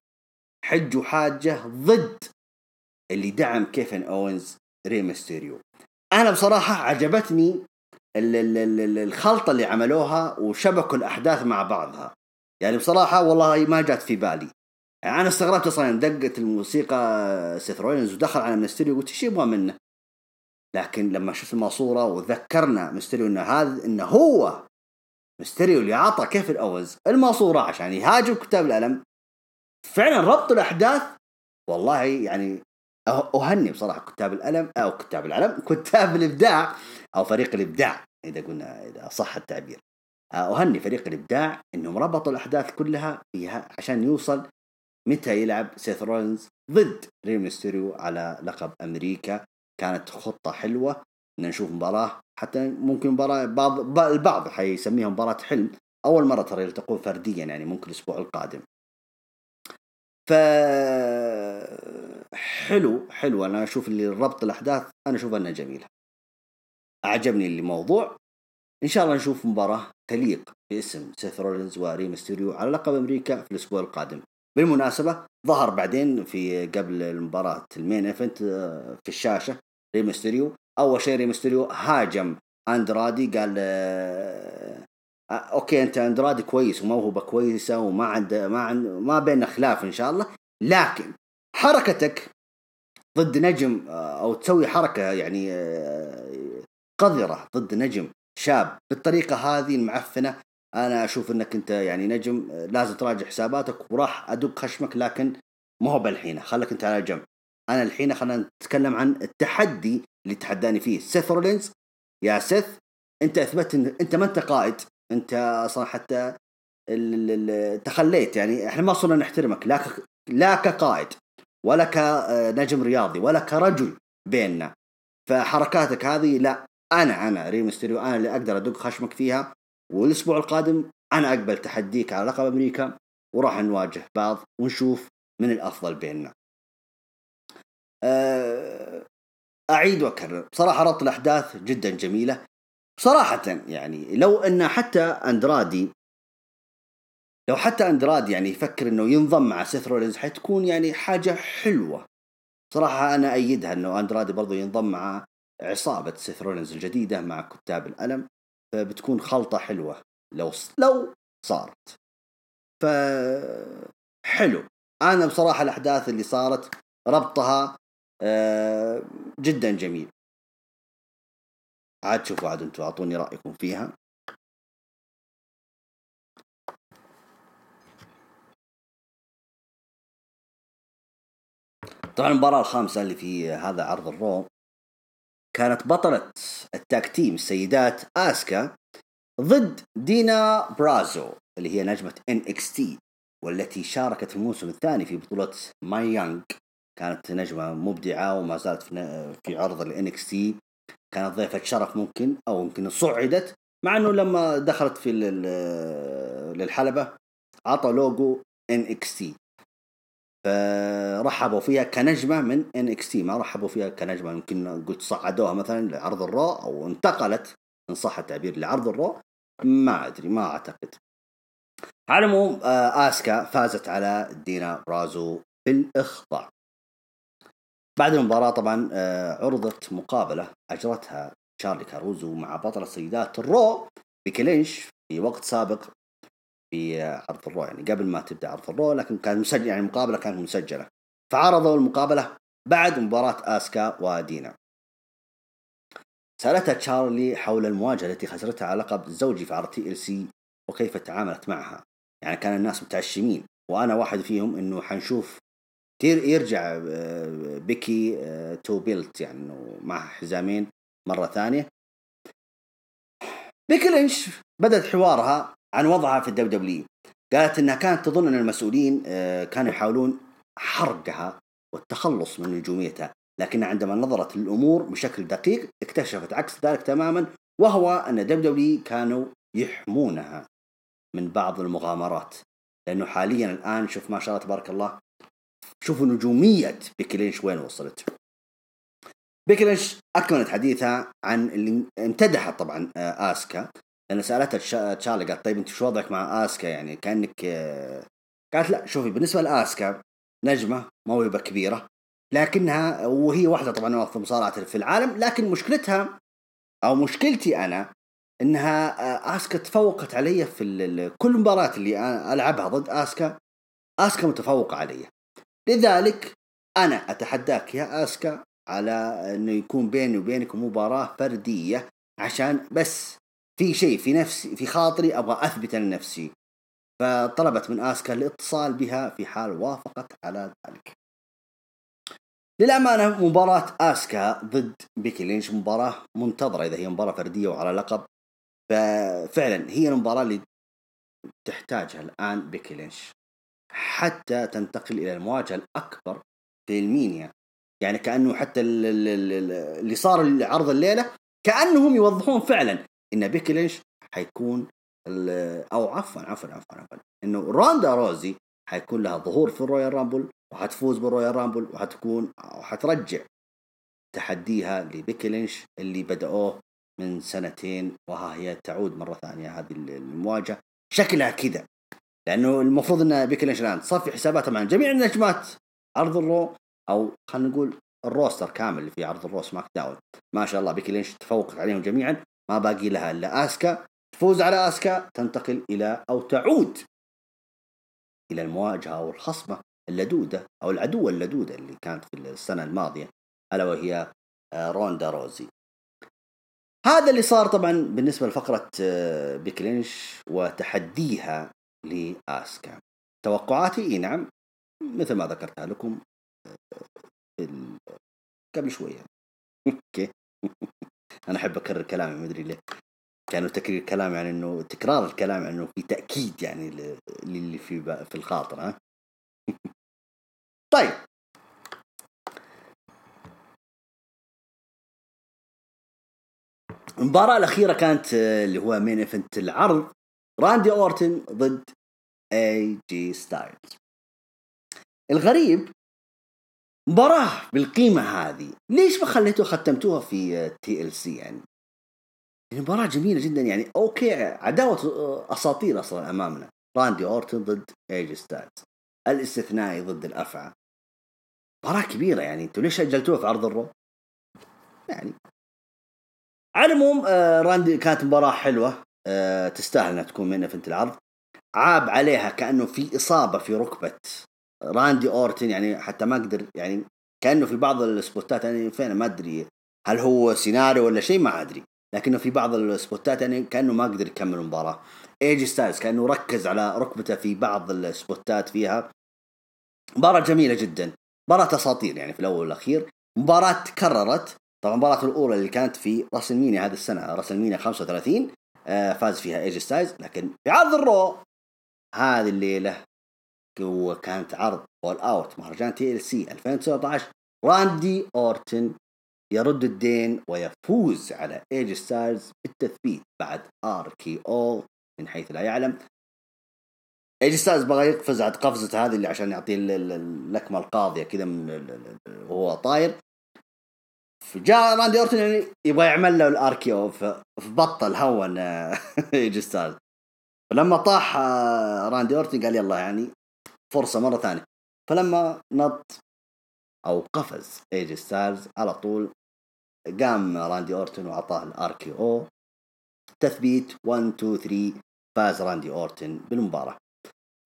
Speaker 1: حج وحاجه ضد اللي دعم كيفن أوينز ريمستيريو أنا بصراحة عجبتني الخلطة اللي عملوها وشبكوا الأحداث مع بعضها. يعني بصراحة والله ما جات في بالي. يعني أنا استغربت أصلا دقت الموسيقى سيث رولينز ودخل على ميستيريو قلت إيش يبغى منه؟ لكن لما شفت الماسورة وذكرنا ميستيريو إنه هذا إنه هو ميستيريو اللي عطى كيفن أوينز الماسورة عشان يهاجم كتاب الألم. فعلا ربط الأحداث. والله يعني أهني بصراحة كتاب الالم أو كتاب العلم كتاب الإبداع أو فريق الإبداع إذا قلنا إذا صح التعبير. أهني فريق الإبداع إنهم ربطوا الأحداث كلها فيها عشان يوصل متى يلعب سيث رولنز ضد ري ميستيريو على لقب أمريكا. كانت خطة حلوة إن نشوف مباراة حتى ممكن مباراة بعض البعض حيسميها مباراة حلم أول مرة ترى يلتقون فرديا يعني ممكن الأسبوع القادم. ف حلو حلو. أنا أشوف اللي ربط الأحداث أنا أشوف أنها جميلة. أعجبني الموضوع. إن شاء الله نشوف مباراة تليق باسم سيث رولينز وري ميستيريو على لقب أمريكا في الأسبوع القادم. بالمناسبة ظهر بعدين في قبل المباراة ال main event آه، في الشاشة ري ميستيريو. أول شيء ري ميستيريو هاجم أندرادي قال آه, آه، okay أنت أندرادي كويس وموهبة كويسة وما عند ما عند ما بيننا خلاف إن شاء الله. لكن حركتك ضد نجم أو تسوي حركة يعني قذرة ضد نجم شاب بالطريقة هذه المعفنة أنا أشوف إنك أنت يعني نجم لازم تراجع حساباتك وراح أدق خشمك لكن ما هو بالحين. خليك أنت على جنب. أنا الحين خلينا نتكلم عن التحدي اللي تحداني فيه. سيث رولينز يا سيث أنت اثبتت إن أنت ما أنت قائد. أنت أصلا حتى تخليت يعني إحنا ما صرنا نحترمك لا لا كقائد ولا كنجم رياضي ولا كرجل بيننا. فحركاتك هذه لا. أنا أنا ريمستيريو أنا اللي أقدر أدق خشمك فيها. والأسبوع القادم أنا أقبل تحديك على لقب أمريكا وراح نواجه بعض ونشوف من الأفضل بيننا. أه، أعيد وأكرر. بصراحة ربط الأحداث جدا جميلة. صراحة يعني لو أن حتى أندرادي لو حتى أندرادي يعني يفكر إنه ينضم مع سيث رولينز حتكون يعني حاجة حلوة. صراحة أنا أيدها إنه أندرادي برضو ينضم مع عصابة سيث رولينز الجديدة مع كتاب الألم. فبتكون خلطة حلوة لو لو صارت. ف حلو. أنا بصراحة الأحداث اللي صارت ربطها آه، جدا جميل. عاد شوفوا عاد أنتم أعطوني رأيكم فيها. طبعا المباراة الخامسة اللي في هذا عرض الرو كانت بطلة ال tag team السيدات آسكا ضد ديونا برازو اللي هي نجمة NXT والتي شاركت في الموسم الثاني في بطولة ماي يانج كانت نجمة مبدعة وما زالت في عرض NXT. كانت ضيفة شرف ممكن أو يمكن صعدت مع إنه لما دخلت في للحلبة عطى logo NXT. فرحبوا فيها كنجمة من NXT ما رحبوا فيها كنجمة يمكن قلت صعدوها مثلا لعرض ال Raw أو انتقلت ان صح التعبير لعرض ال Raw ما أدري ما أعتقد. على العموم آه، آسكا فازت على ديونا برازو بالاخضاع بعد المباراة طبعا آه، عرضت مقابلة أجرتها تشارلي كاروزو مع بطل السيدات ال Raw بيكي لينش في وقت سابق في عرض ال Raw يعني قبل ما تبدأ عرض الرو لكن كان مسجل يعني المقابله كانت مسجلة. فعرضوا المقابلة بعد مباراة آسكا ودينا. سألتها تشارلي حول المواجهة التي خسرتها على لقب زوجي في عرض TLC وكيف تعاملت معها. يعني كان الناس متعشمين وأنا واحد فيهم إنه حنشوف يرجع آه، بيكي Two Belts يعني مع حزامين مرة ثانية. بيكي لينش بدأت حوارها عن وضعها في ال WWE قالت إنها كانت تظن أن المسؤولين آه، كانوا يحاولون حرقها والتخلص من نجوميتها. لكن عندما نظرت للأمور بشكل دقيق اكتشفت عكس ذلك تماما وهو أن WWE كانوا يحمونها من بعض المغامرات. لأنه حاليا الآن شوف ما شاء الله تبارك الله شوفوا نجومية بيكي لينش وين وصلت. بيكي لينش أكملت حديثها عن اللي امتدحت طبعا آه، آسكا. لأن سالتها تشارلي قالت طيب أنت شو وضعك مع آسكا؟ يعني كأنك آه، قالت لا شوفي بالنسبة لآسكا نجمة موهبة كبيرة لكنها وهي واحدة طبعا من مصارعه في العالم لكن مشكلتها أو مشكلتي أنا إنها آه، آسكا تفوقت علي في كل المباريات اللي أنا ألعبها ضد آسكا آسكا متفوقة علي. لذلك أنا أتحداك يا آسكا على إنه يكون بيني وبينك مباراة فردية عشان بس في شيء في نفسي في خاطري أبغى أثبت لنفسي. فطلبت من اسكا الاتصال بها في حال وافقت على ذلك. للأمانة مباراة آسكا ضد بيكي لينش مباراة منتظرة إذا هي مباراة فردية وعلى لقب. ففعلا هي المباراة اللي تحتاجها الآن بيكي لينش. حتى تنتقل إلى المواجهة الأكبر في المينيا. يعني كأنه حتى اللي صار عرض الليلة كأنهم يوضحون فعلا إن بيكي لينش حيكون أو عفوا عفوا عفوا عفوا. إنه روندا راوزي حيكون لها ظهور في ال Royal Rumble وحتفوز بال Royal Rumble وحتكون وحترجع تحديها لبيكي لينش اللي بدأوه من سنتين وها هي تعود مرة ثانية هذه المواجهة. شكلها كذا. لأنه المفروض أن بيكي لينش الآن تصفي حساباتها مع جميع النجمات عرض ال Raw أو خلينا نقول ال roster كامل اللي في عرض ال Raw SmackDown ما شاء الله بيكي لينش تفوقت عليهم جميعا. ما باقي لها إلا آسكا. تفوز على آسكا تنتقل إلى أو تعود إلى المواجهة أو الخصمة اللدودة أو العدوة اللدودة اللي كانت في السنة الماضية ألا وهي آه، روندا راوزي. هذا اللي صار طبعا بالنسبة لفقرة آه، بيكي لينش وتحديها لآسكا. توقعاتي إيه نعم مثل ما ذكرتها لكم آه، قبل شوية. أوكي. أنا أحب أكرر كلامي ما أدري ليه. كانوا تكرير كلام يعني إنه تكرار الكلام يعني إنه في تأكيد يعني للي في في الخاطر ها؟ طيب. المباراة الأخيرة كانت آه، اللي هو main event العرض راندي أورتن ضد اي جي ستايلز الغريب مباراة بالقيمة هذه. ليش ما خليتوا ختمتوها في TLC يعني؟ المباراة جميلة جدا يعني. أوكي عداوة آه، أساطير أصلا أمامنا. راندي أورتن ضد اي جي ستايلز الاستثنائي ضد الأفعى. مباراة كبيرة يعني. أنتوا ليش أجلتوها في عرض ال Raw؟ يعني. على العموم آه راندي كانت مباراة حلوة. آه تستاهل إنها تكون main event العرض. عاب عليها كأنه في إصابة في ركبة راندي أورتن يعني حتى ما أقدر يعني كأنه في بعض السبوتات يعني فين ما أدري هل هو سيناريو ولا شيء ما أدري لكنه في بعض السبوتات يعني كأنه ما قدر يكمل المباراة. اي جي ستايلز كأنه ركز على ركبته في بعض السبوتات فيها. مباراة جميلة جدا مباراة أساطير يعني في الأول والأخير. مباراة تكررت طبعا المباراة الأولى اللي كانت في WrestleMania هذه السنة WrestleMania 35 آه فاز فيها اي جي ستايلز لكن في عرض ال Raw هذه الليلة وكانت عرض fallout مهرجان TLC 2019 راندي أورتن يرد الدين ويفوز على اي جي ستايلز بالتثبيت بعد RKO من حيث لا يعلم. اي جي ستايلز بغى يقفز عند قفزة هذه اللي عشان يعطيه اللكمة القاضية كذا من وهو طاير. فجاء راندي أورتن يعني يبغى يعمل له ال RKO فبطل هون اي جي ستايلز فلما طاح آه، راندي أورتن قال يلا يعني فرصة مرة ثانية. فلما نط أو قفز اي جي ستايلز على طول قام راندي أورتن واعطاه ال RKO تثبيت 1 2 3 فاز راندي أورتن بالمباراة.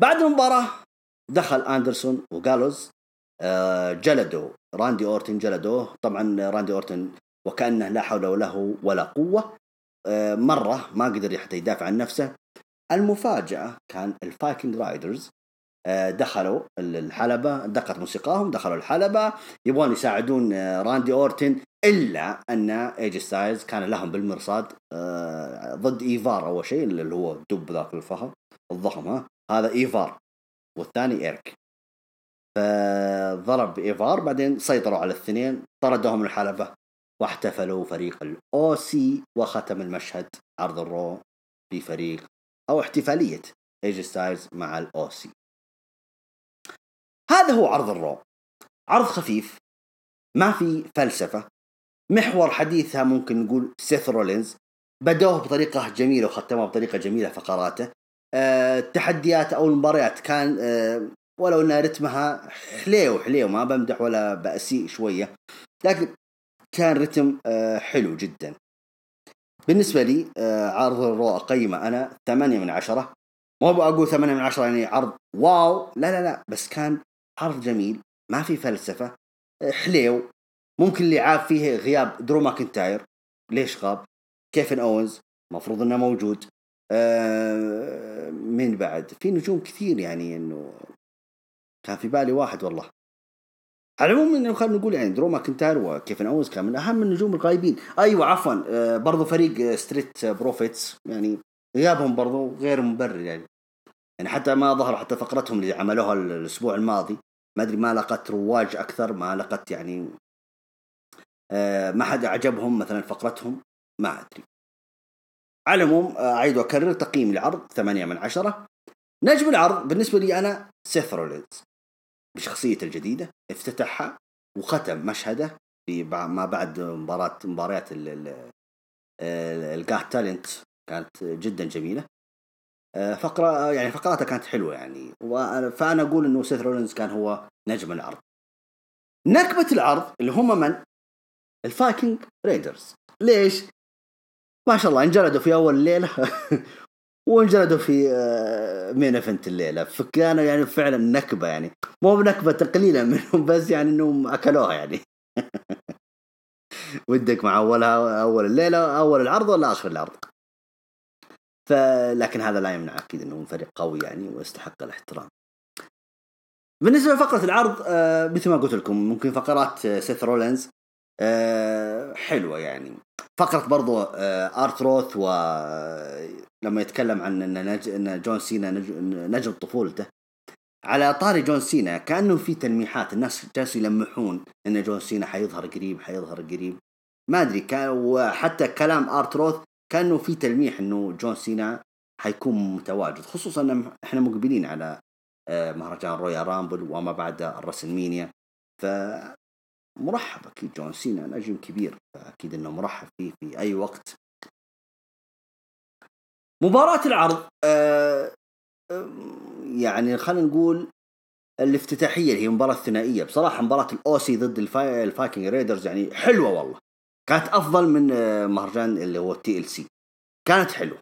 Speaker 1: بعد المباراة دخل أندرسون وجالوز آه، جلدوا. راندي أورتن جلدوه. طبعا راندي أورتن وكأنه لا حول له ولا قوة آه، مرة ما قدر حتى يدافع عن نفسه. المفاجأة كان ال Viking Raiders دخلوا الحلبة دقت موسيقاهم دخلوا الحلبة. يبغون يساعدون آه، راندي أورتن إلا أن اي جي ستايلز كان لهم بالمرصاد آه، ضد إيفار أول شيء اللي هو الدب ذاك الفخم الضخم ها. هذا إيفار والثاني إيرك. فضرب إيفار بعدين سيطروا على الاثنين طردوهم من الحلبة واحتفلوا فريق ال OC وختم المشهد عرض ال Raw بفريق أو احتفالية اي جي ستايلز مع ال OC هذا هو عرض ال Raw عرض خفيف ما في فلسفة محور حديثها ممكن نقول سيث رولينز بدوه بطريقة جميلة وختموه بطريقة جميلة فقراته. التحديات أو المباريات كان أه ولو أن رتمها حليو حليو ما بمدح ولا بأسيء شوية لكن كان رتم أه حلو جدا. بالنسبة لي آه، عرض الرو أقيمه أنا ثمانية من عشرة. مو بقول ثمانية من عشرة يعني عرض واو لا لا لا بس كان عرض جميل ما في فلسفة آه، حليو ممكن اللي عاب فيه غياب درو ماكنتاير. ليش غاب؟ كيفن أوينز المفروض إنه موجود. آه مين بعد؟ في نجوم كثير يعني إنه كان في بالي واحد والله. على العموم إنه خلينا نقول يعني درو ماكنتاير وكيفن أوينز كان من أهم النجوم الغايبين. أيوه عفوا آه برضو فريق ستريت بروفيتس يعني غيابهم برضو غير مبرر يعني. يعني حتى ما ظهروا حتى فقرتهم اللي عملوها الأسبوع الماضي. ما أدري ما لقت رواج أكثر ما لقت يعني آه ما حد عجبهم مثلا فقرتهم ما أدري. على العموم آه، أعيد وأكرر تقييم العرض ثمانية من عشرة. نجم العرض بالنسبة لي أنا سيث رولينز بشخصيته الجديدة افتتحها وختم مشهده في ما بعد مباراة مباريات الجات تالنت كانت جدا جميلة. آه، فقرة يعني فقراته كانت حلوة يعني. فأنا أقول إنه سيث رولينز كان هو نجم العرض. نكبة العرض اللي هم من؟ الفايكنج ريدرز ليش؟ ما شاء الله انجلدوا في أول ليلة وانجلدوا في مين الليلة. فكانوا يعني فعلا نكبة يعني. مو بنكبة تقليلا منهم بس يعني إنهم أكلوها يعني. ودك مع أولها أول الليلة أول العرض ولا آخر العرض؟ فلكن هذا لا يمنع أكيد أنه فريق قوي يعني ويستحق الاحترام. بالنسبة لفقرة العرض آه مثل ما قلت لكم ممكن فقرات آه سيث رولينز آه حلوة يعني. فقرة برضو R-Truth و لما يتكلم عن إن, نج... إن جون سينا نج... نجم طفولته على طاري جون سينا كأنه في تلميحات الناس جالسوا يلمحون إن جون سينا حيظهر قريب حيظهر قريب. ما أدري وحتى كلام R-Truth كانه في تلميح إنه جون سينا حيكون متواجد خصوصا إن إحنا مقبلين على آه، مهرجان Royal Rumble وما بعد ال WrestleMania. ف مرحب أكيد جون سينا نجم كبير فأكيد إنه مرحب فيه في أي وقت. مباراة العرض آه يعني خلينا نقول الافتتاحية اللي هي مباراة ثنائية بصراحة مباراة ال OC ضد الفاي الفايكنج ريدرز يعني حلوة والله. كانت أفضل من آه، مهرجان اللي هو ال TLC كانت حلوة.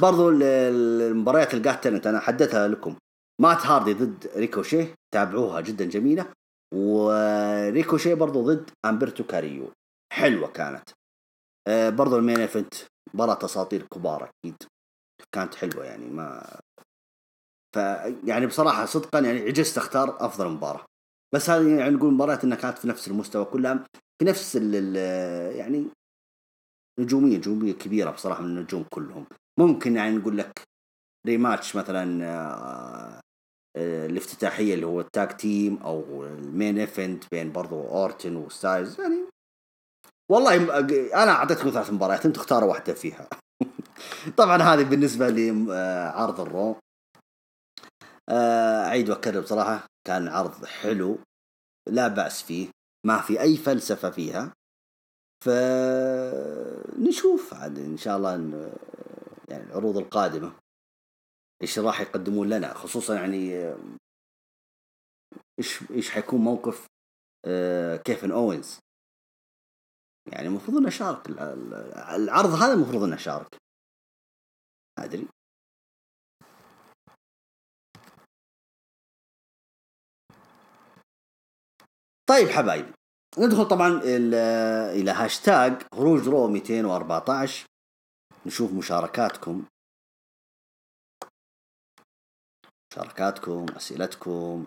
Speaker 1: برضو المباريات الجات أنا حددتها لكم. مات هاردي ضد ريكوشيه تابعوها جدا جميلة. وريكوشيه برضو ضد أمبرتو كاريو. حلوة كانت. آه، برضو ال main event مباراة أساطير كبار أكيد. كانت حلوة يعني ما ف يعني بصراحة صدقا يعني عجزت أختار أفضل مباراة. بس هذه يعني نقول مباريات إنها كانت في نفس المستوى كلها. في نفس ال يعني نجومية نجومية كبيرة بصراحة من النجوم كلهم. ممكن يعني نقول لك rematch مثلا آه، آه، الافتتاحية اللي هو ال tag team أو ال main event بين برضو أورتن وستايلز يعني والله أنا أعطيتكم ثلاث مباريات أنتم اختاروا واحدة فيها. طبعا هذه بالنسبة لعرض ال Raw. آه، أعيد وأكرر بصراحة كان عرض حلو لا بأس فيه. ما في أي فلسفة فيها فنشوف عاد إن شاء الله إن يعني العروض القادمة إيش راح يقدمون لنا خصوصا يعني إيش إيش حيكون موقف كيفن أوينز. يعني المفروض إنه شارك العرض هذا المفروض إنه شارك. ما أدري. طيب حبايبي ندخل طبعا إلى هاشتاج هروج Raw 214 نشوف مشاركاتكم. مشاركاتكم أسئلتكم.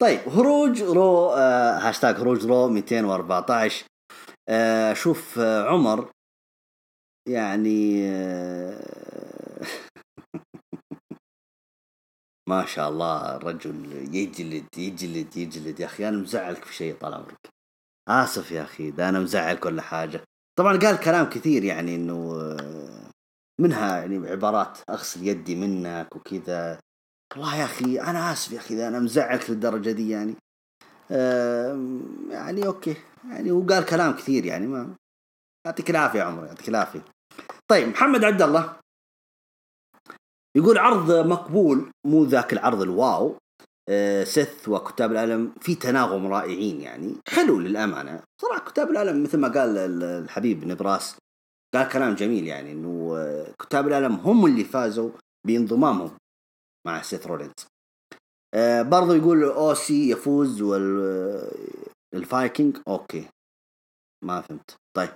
Speaker 1: طيب هروج Raw آه هاشتاج هروج Raw 214 آه شوف آه عمر يعني آه ما شاء الله الرجل يجلد يجلد يجلد. يا أخي أنا مزعلك في شيء طال عمرك. آسف يا أخي ده أنا مزعلك ولا حاجة. طبعا قال كلام كثير يعني إنه آه، منها يعني عبارات أغسل يدي منك وكذا. والله يا أخي أنا آسف يا أخي إذا أنا مزعلك للدرجة دي يعني. آه يعني أوكي يعني هو قال كلام كثير يعني ما يعطيك العافية يا يعطيك العافية. طيب محمد عبد الله يقول عرض مقبول مو ذاك العرض الواو آه، سث وكتاب العالم في تناغم رائعين يعني. حلو للأمانة. صراحة كتاب العالم مثل ما قال الحبيب نبراس قال كلام جميل يعني إنه آه، كتاب العالم هم اللي فازوا بانضمامهم. مع سيث رولينز. آه برضو يقول OC يفوز والفايكنج okay. ما فهمت. طيب.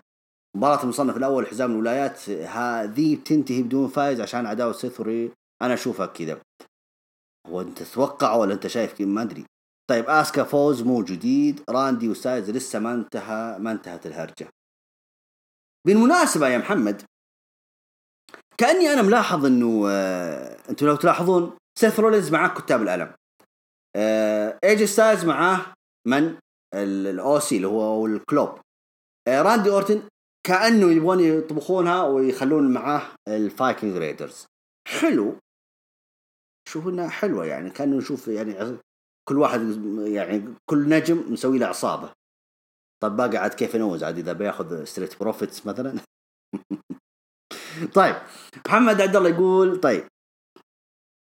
Speaker 1: مباراة المصنف الأول حزام الولايات هذه بتنتهي بدون فايز عشان عداوة سيث وري أنا أشوفها كذا. هو أنت تتوقع ولا أنت شايف ما أدري. طيب آسكا فوز مو جديد. راندي وستايلز لسه ما انتهى ما انتهت الهرجة. بالمناسبة يا محمد كأني أنا ملاحظ أنه آه أنتم لو تلاحظون سيث رولينز معاه كتاب الألم. آه AJ ستايلز معاه من؟ ال OC اللي هو ال Club. آه راندي أورتن كأنه يبغون يطبخونها ويخلون معاه الفايكنج ريدرز. حلو. شوف إنها حلوة يعني كأنه نشوف يعني كل واحد يعني كل نجم مسوي له عصابة. طيب باقي عاد كيفن أوينز؟ عاد إذا بياخذ ستريت بروفيتس مثلا. طيب محمد عبد الله يقول طيب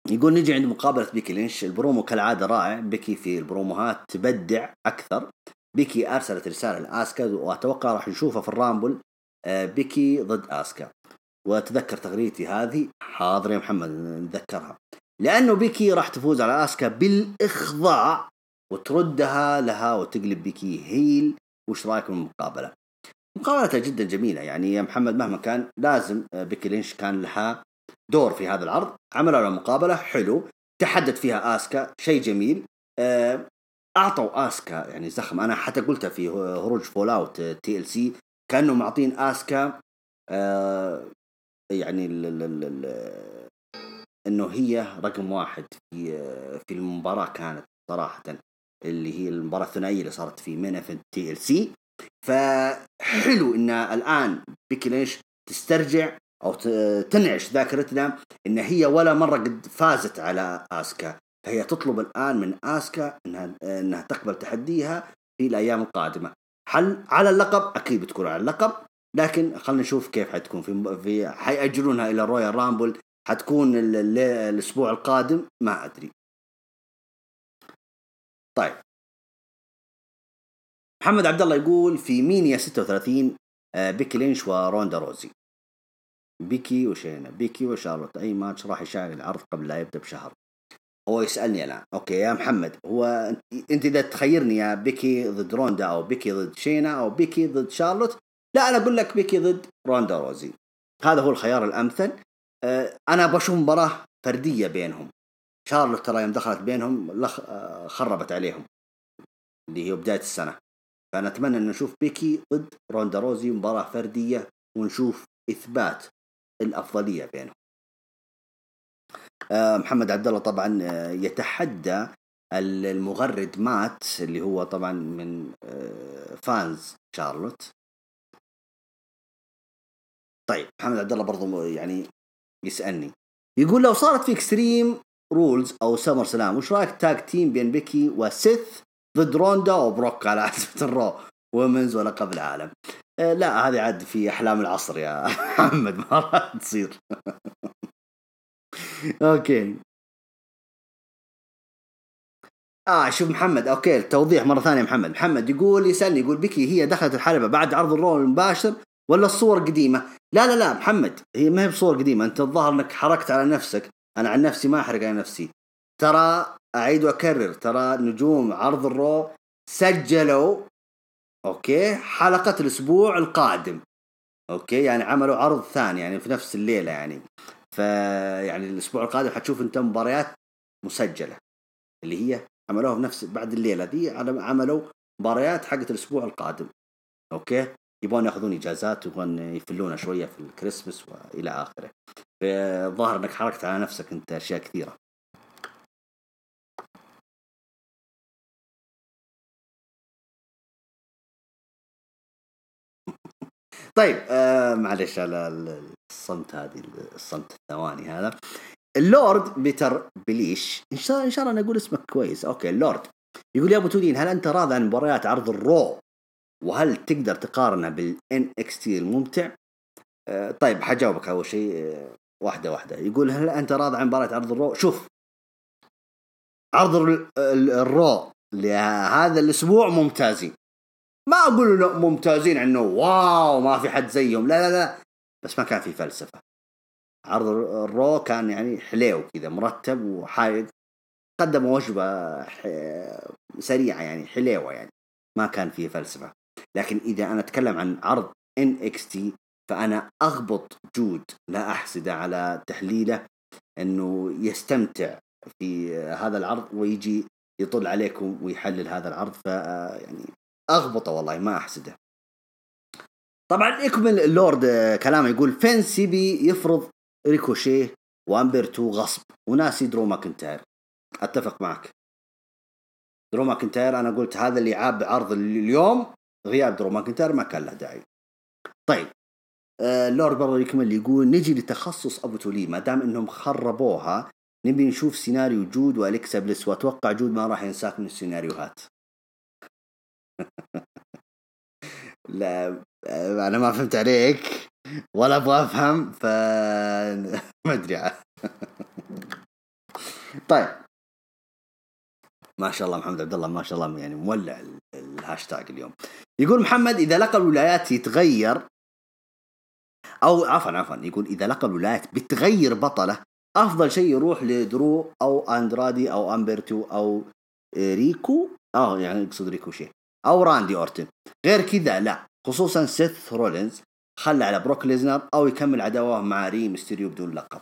Speaker 1: يقول نجي عند مقابلة بيكي لينش. البرومو كالعادة رائع. بيكي في ال promoهات تبدع أكثر. بيكي أرسلت رسالة لآسكا وأتوقع راح نشوفها في ال Rumble. آه، بيكي ضد آسكا. وتذكر تغريدتي هذه. حاضر يا محمد نتذكرها لأنه بيكي راح تفوز على آسكا بالإخضاع وتردها لها وتقلب بيكي heel. وش رايكم بالمقابلة؟ مقابلتها جدا جميلة. يعني يا محمد مهما كان لازم آه، بيكي لينش كان لها دور في هذا العرض عملوا له مقابلة حلو. تحدث فيها آسكا شيء جميل. آه، أعطوا آسكا يعني زخم. أنا حتى قلتها في هروج fallout TLC كانه معطين آسكا آه، يعني ال ال ال إنه هي رقم واحد في في المباراة كانت صراحة اللي هي المباراة الثنائية اللي صارت في main event TLC. فحلو إن الآن بيكي لينش تسترجع أو تنعش ذاكرتنا إن هي ولا مرة قد فازت على آسكا. فهي تطلب الآن من آسكا انها إنها تقبل تحديها في الأيام القادمة. هل على اللقب أكيد بتكون على اللقب لكن خلينا نشوف كيف حتكون. في في حيأجلونها إلى Royal Rumble. حتكون الأسبوع القادم ما أدري. طيب. محمد عبد الله يقول في Mania 36 آه، بيكي لينش وروندا روزي. بيكي وشاينا بيكي وشارلوت أي ماتش راح يشعل العرض قبل لا يبدأ بشهر. هو يسألني الآن. okay يا محمد هو انت إذا تخيرني يا بيكي ضد روندا أو بيكي ضد شاينا أو بيكي ضد شارلوت لا أنا أقول لك بيكي ضد روندا روزي. هذا هو الخيار الأمثل. أه أنا بشوف مباراة فردية بينهم. شارلوت ترى يوم دخلت بينهم آه، خربت عليهم اللي هي بداية السنة. فنتمنى أن نشوف بيكي ضد روندا روزي مباراة فردية ونشوف إثبات الأفضلية بينهم. آه، محمد عبد الله طبعا آه، يتحدى المغرد مات اللي هو طبعا من آه، فانز شارلوت. طيب محمد عبد الله برضو يعني يسألني. يقول لو صارت في Extreme Rules أو SummerSlam وش رأيك tag team بين بيكي وسيث ضد روندا وبروك على على لقب الرو women's ولقب العالم. آه، لا هذه عاد في أحلام العصر يا محمد ما راح تصير. okay. آه شوف محمد okay التوضيح مرة ثانية محمد. محمد يقول يسألني يقول بيكي هي دخلت الحلبة بعد عرض الرول المباشر ولا الصور قديمة؟ لا لا لا محمد هي ما هي بصور قديمة. أنت الظاهر إنك حرقت على نفسك. أنا عن نفسي ما أحرق على نفسي. ترى أعيد وأكرر. ترى نجوم عرض الرو سجلوا okay حلقة الأسبوع القادم. okay يعني عملوا عرض ثاني يعني في نفس الليلة يعني. فيعني الأسبوع القادم حتشوف انت مباريات مسجلة. اللي هي عملوها في نفس بعد الليلة دي عملوا مباريات حقت الأسبوع القادم. okay يبغون ياخذون إجازات يبغون يفلونها شوية في الكريسماس وإلى آخره. فالظاهر إنك حرقت على نفسك أنت أشياء كثيرة. طيب آه معلش على الصمت هذه الصمت الثواني هذا. اللورد بيتر بليش إن شاء إن شاء الله نقول اسمك كويس. okay اللورد. يقول يا أبو تودين هل أنت راضي عن مباريات عرض الرو؟ وهل تقدر تقارنه بال NXT الممتع؟ آه، طيب حجاوبك أول شيء آه، واحدة واحدة. يقول هل أنت راضي عن مباراه عرض الرو؟ شوف عرض الرو لهذا الأسبوع ممتازين. ما أقول ممتازين إنه wow ما في حد زيهم. لا لا لا. بس ما كان في فلسفة. عرض الرو كان يعني حليو كذا مرتب وحايد قدموا وجبة سريعة يعني حليوة يعني. ما كان فيه فلسفة. لكن إذا أنا أتكلم عن عرض NXT فأنا أغبط جود لا احسده على تحليله إنه يستمتع في هذا العرض ويجي يطل عليكم ويحلل هذا العرض. ف يعني أغبطه والله ما أحسده. طبعا يكمل اللورد كلامه يقول فينس يبي يفرض ريكوشيه وأومبيرتو غصب وناسي درو ماكنتاير. أتفق معك. درو ماكنتاير أنا قلت هذا اللي عاب عرض اليوم غياب درو ماكنتاير ما كان له داعي. طيب آه اللورد برضه يكمل يقول نجي لتخصص أبو تولي ما دام إنهم خربوها نبي نشوف سيناريو جود وأليكسا بليس وأتوقع جود ما راح ينساك من السيناريوهات. لا أنا ما فهمت عليك. ولا أبغى أفهم ف ما أدري. طيب. ما شاء الله محمد عبد الله ما شاء الله يعني مولع الهاشتاج اليوم. يقول محمد إذا لقب الولايات يتغير أو عفوا عفوا يقول إذا لقب الولايات بتغير بطلة أفضل شيء يروح لدرو أو أندرادي أو أمبرتو أو ريكو. آه يعني يقصد ريكو أو راندي أورتن. غير كذا لا خصوصا سيث رولينز خلى على بروك ليزنر أو يكمل عداوه مع ري ميستيريو بدون لقب.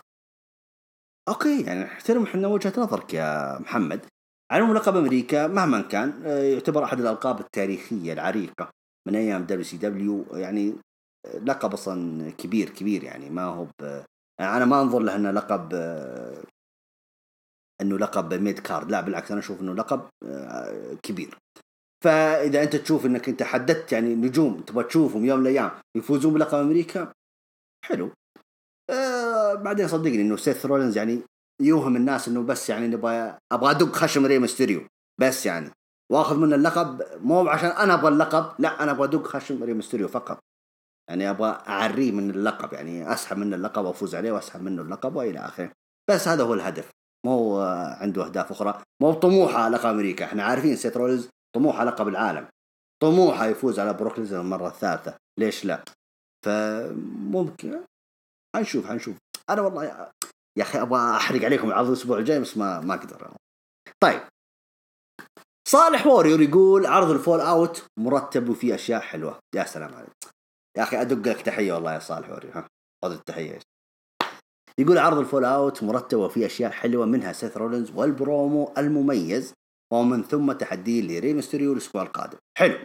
Speaker 1: okay يعني احترم إحنا وجهة نظرك يا محمد. على لقب أمريكا مهما كان آه، يعتبر أحد الألقاب التاريخية العريقة من أيام WCW. يعني آه، لقب أصلا كبير كبير يعني. ما هو ب... أنا ما أنظر له إنه لقب آه، إنه لقب mid card. لا بالعكس أنا أشوف إنه لقب كبير. فإذا أنت تشوف إنك أنت حددت يعني نجوم تبغى تشوفهم يوم من الأيام يفوزون بلقب أمريكا حلو. آه بعدين صدقني إنه سيث رولينز يعني يوهم الناس إنه بس يعني نبغى أبغى أدق خشم ري مستيريو بس يعني. وأخذ منه اللقب مو عشان أنا أبغى اللقب لا أنا أبغى أدق خشم ري مستيريو فقط. يعني أبغى أعريه من اللقب يعني أسحب منه اللقب وأفوز عليه وأسحب منه اللقب وإلى آخره. بس هذا هو الهدف. مو عنده أهداف أخرى. مو طموحه لقب أمريكا. إحنا عارفين سيث رولينز طموحه لقب العالم. طموحه يفوز على بروك المرة الثالثة. ليش لا؟ فممكن. حنشوف حنشوف. أنا والله يا أخي أبغى أحرق عليكم العرض الأسبوع الجاي بس ما ما أقدر. طيب. صالح ووريور يقول عرض ال fallout مرتب وفيه أشياء حلوة. يا سلام عليك. يا أخي ادق لك تحية والله يا صالح ووريور ها خذ التحية. يقول عرض ال fallout مرتب وفيه أشياء حلوة منها سيث رولينز والبرومو المميز. ومن ثم تحديه لري ميستيريو الأسبوع القادم. حلو.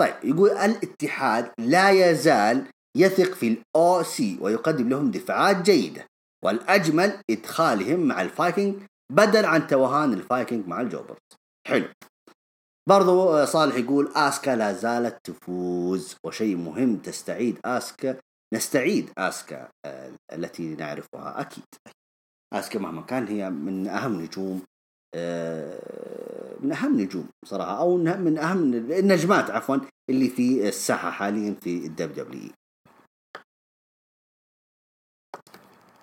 Speaker 1: طيب يقول الاتحاد لا يزال يثق في الأو سي ويقدم لهم دفاعات جيدة والأجمل إدخالهم مع الفايكنج بدل عن توهان الفايكنج مع ال jobbers. حلو. برضو صالح يقول آسكا لا زالت تفوز وشيء مهم تستعيد آسكا نستعيد آسكا آه، التي نعرفها أكيد. آسكا مهما كان هي من أهم نجوم من أهم نجوم صراحة أو من اهم النجمات عفوا اللي في الساحة حاليا في الدب دبليو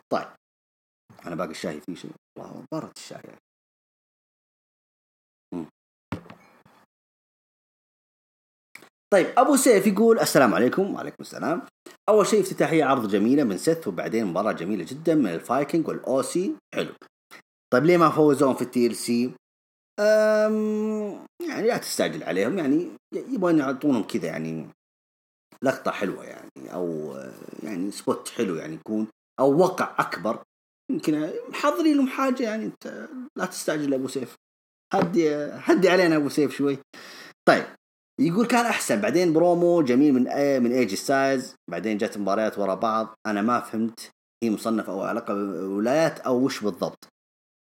Speaker 1: طيب أنا باقي الشاي في شيء والله برد الشاي. طيب أبو سيف يقول السلام عليكم وعليكم السلام. أول شيء افتتاحية عرض جميلة من سيث وبعدين مباراة جميلة جدا من الفايكنج والأوسي. حلو. طيب ليه ما فوزون في ال TLC؟ يعني لا تستعجل عليهم يعني يبغون يعطونهم كذا يعني لقطة حلوة يعني أو يعني spot حلو يعني يكون أو وقع أكبر. يمكن محضرين لهم حاجة يعني أنت لا تستعجل أبو سيف. هدي هدي علينا أبو سيف شوي. طيب يقول كان أحسن بعدين برومو جميل من أي من ايه جي ستايلز بعدين جت مباريات ورا بعض. أنا ما فهمت هي مصنفة أو علاقة بالولايات أو وش بالضبط.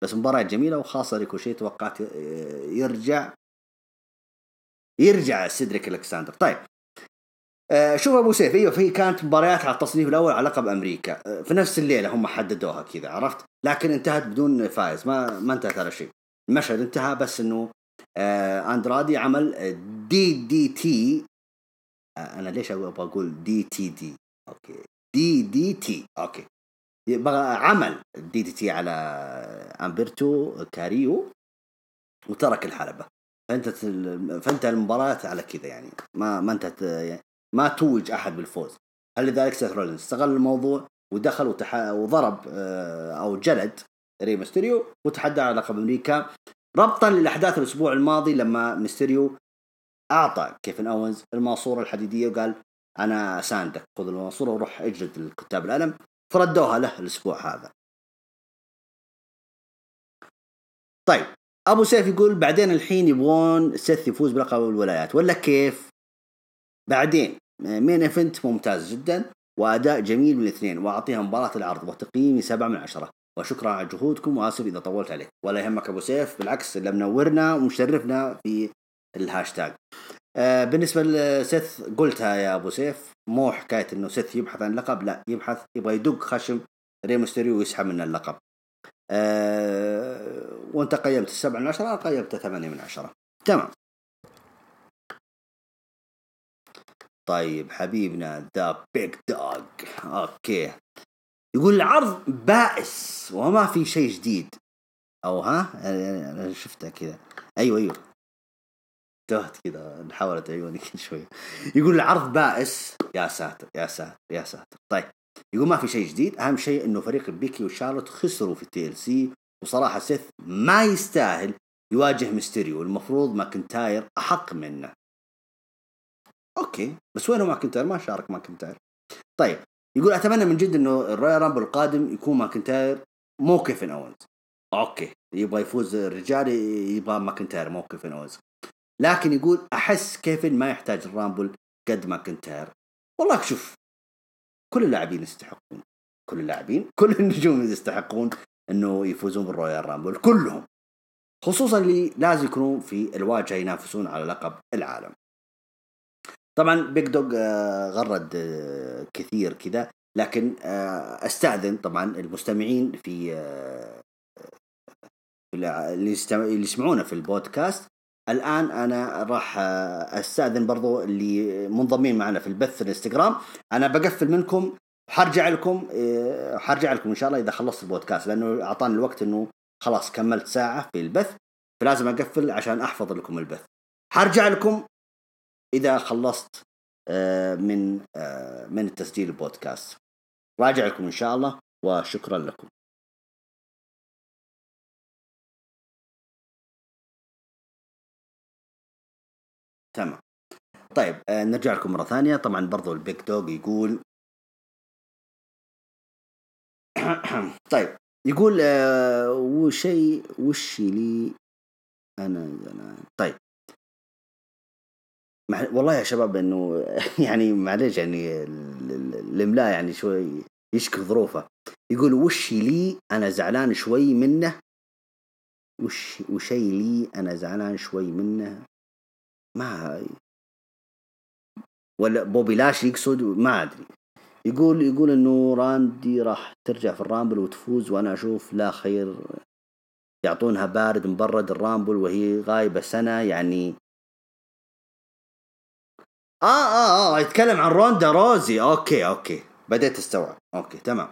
Speaker 1: بس مباراة جميلة وخاصة ريكوشي توقعت يرجع يرجع سيدريك الكساندر طيب آه شوف أبو سيف إيوه في كانت مباريات على التصنيف الأول على لقب أمريكا. آه في نفس الليلة هم حددوها كذا عرفت؟ لكن انتهت بدون فائز ما ما انتهت على شيء. المشهد انتهى بس إنه آه أندرادي عمل DDT أنا ليش أبغى أقول دي تي دي أوكي. دي دي تي أوكي. عمل DDT على أمبرتو كاريو وترك الحلبة. فانتهت فانتهت المباراة على كذا يعني. ما ما انت يعني ما توج أحد بالفوز. هل لذلك سيث رولينز استغل الموضوع ودخل وتح... وضرب آه، أو جلد ري ميستيريو وتحدى على لقب أمريكا. ربطا للأحداث الأسبوع الماضي لما ميستيريو أعطى كيفن اونز الماسورة الحديدية وقال أنا ساندك خذ الماسورة وروح اجلد كتاب الألم فردوها له الأسبوع هذا. طيب أبو سيف يقول بعدين الحين يبغون سيث يفوز بلقب الولايات ولا كيف؟ بعدين main event ممتاز جدا وأداء جميل من الاثنين وأعطيها مباراة العرض وتقييمي سبعة من عشرة. وشكرا على جهودكم وآسف إذا طولت عليك. ولا يهمك أبو سيف بالعكس اللي منورنا ومشرفنا في الهاشتاج. بالنسبة لسيث قلتها يا أبو سيف مو حكاية إنه سيث يبحث عن لقب لا يبحث يبغى يدق خشم ري ميستيريو ويسحب منه اللقب. آه وأنت قيمت السبعة من عشرة قيمت ثمانية من عشرة. تمام. طيب حبيبنا The Big Dog okay. يقول العرض بائس وما في شيء جديد. أو ها؟ أنا شفتها كذا. أيوه أيوه. تهت كذا انحولت عيوني كل شوية يقول العرض بائس. يا ساتر يا ساتر يا ساتر. طيب يقول ما في شيء جديد. أهم شيء إنه فريق بيكي وشارلوت خسروا في ال TLC. وصراحة سيث ما يستاهل يواجه ميستيريو. المفروض ماكنتاير أحق منه. okay بس وينه ماكنتاير؟ ما شارك ماكنتاير. طيب يقول أتمنى من جد إنه الرويال رامبل القادم يكون ماكنتاير مو كيفن اونز okay يبغى يفوز الرجال يبغى ماكنتاير مو كيفن اونز لكن يقول أحس كيفن ما يحتاج الرامبل قد ماكنتاير والله شوف كل اللاعبين يستحقون كل اللاعبين كل النجوم يستحقون إنه يفوزون بالرويال رامبل كلهم خصوصا اللي لازم يكونوا في الواجهة ينافسون على لقب العالم. طبعا بيج دوغ آه، غرد آه، كثير كذا لكن آه، أستأذن طبعا المستمعين في اللي يسمعونا في البودكاست الآن أنا راح أستأذن برضو اللي منضمين معنا في البث الانستغرام. أنا بقفل منكم حرجع لكم حرجع لكم إن شاء الله إذا خلصت البودكاست لأنه أعطاني الوقت إنه خلاص كملت ساعة في البث فلازم أقفل عشان أحفظ لكم البث. حرجع لكم إذا خلصت آه، من آه، من التسجيل البودكاست. راجع لكم إن شاء الله وشكرا لكم. تمام. طيب آه، نرجع لكم مرة ثانية. طبعا برضو البيك دوغ يقول طيب يقول وشي وش لي أنا أنا طيب. والله يا شباب إنه يعني معليش يعني الإملاء يعني شوي يشكي ظروفه. يقول وش لي أنا زعلان شوي منه؟ وش وشي لي أنا زعلان شوي منه؟ ما ولا بوبي لاش يقصد ما أدري. يقول يقول إنه راندي راح ترجع في الرامبل وتفوز وأنا أشوف لا خير. يعطونها بارد مبرد الرامبل وهي غايبة سنة يعني. آه آه آه يتكلم عن روندا روزي. okay okay. بديت استوعب okay تمام.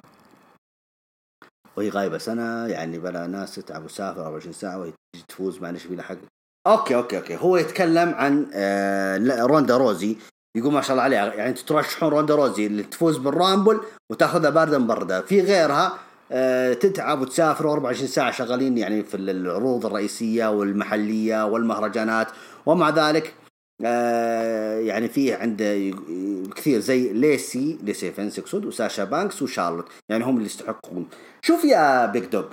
Speaker 1: وهي غايبة سنة يعني بلا ناس تتعب وسافر 24 ساعة وهي تفوز معلش في حق. okay okay okay. هو يتكلم عن آه روندا روزي. يقول ما شاء الله عليها يعني ترشحون روندا روزي اللي تفوز بالرامبل وتأخذها بارده مبرده في غيرها آه تتعب وتسافر 24 ساعة شغالين يعني في العروض الرئيسية والمحلية والمهرجانات. ومع ذلك آه يعني في عنده كثير زي ليسي ليسي إيفانز يقصد وساشا بانكس وشارلوت. يعني هم اللي يستحقون. شوف يا Big Dog.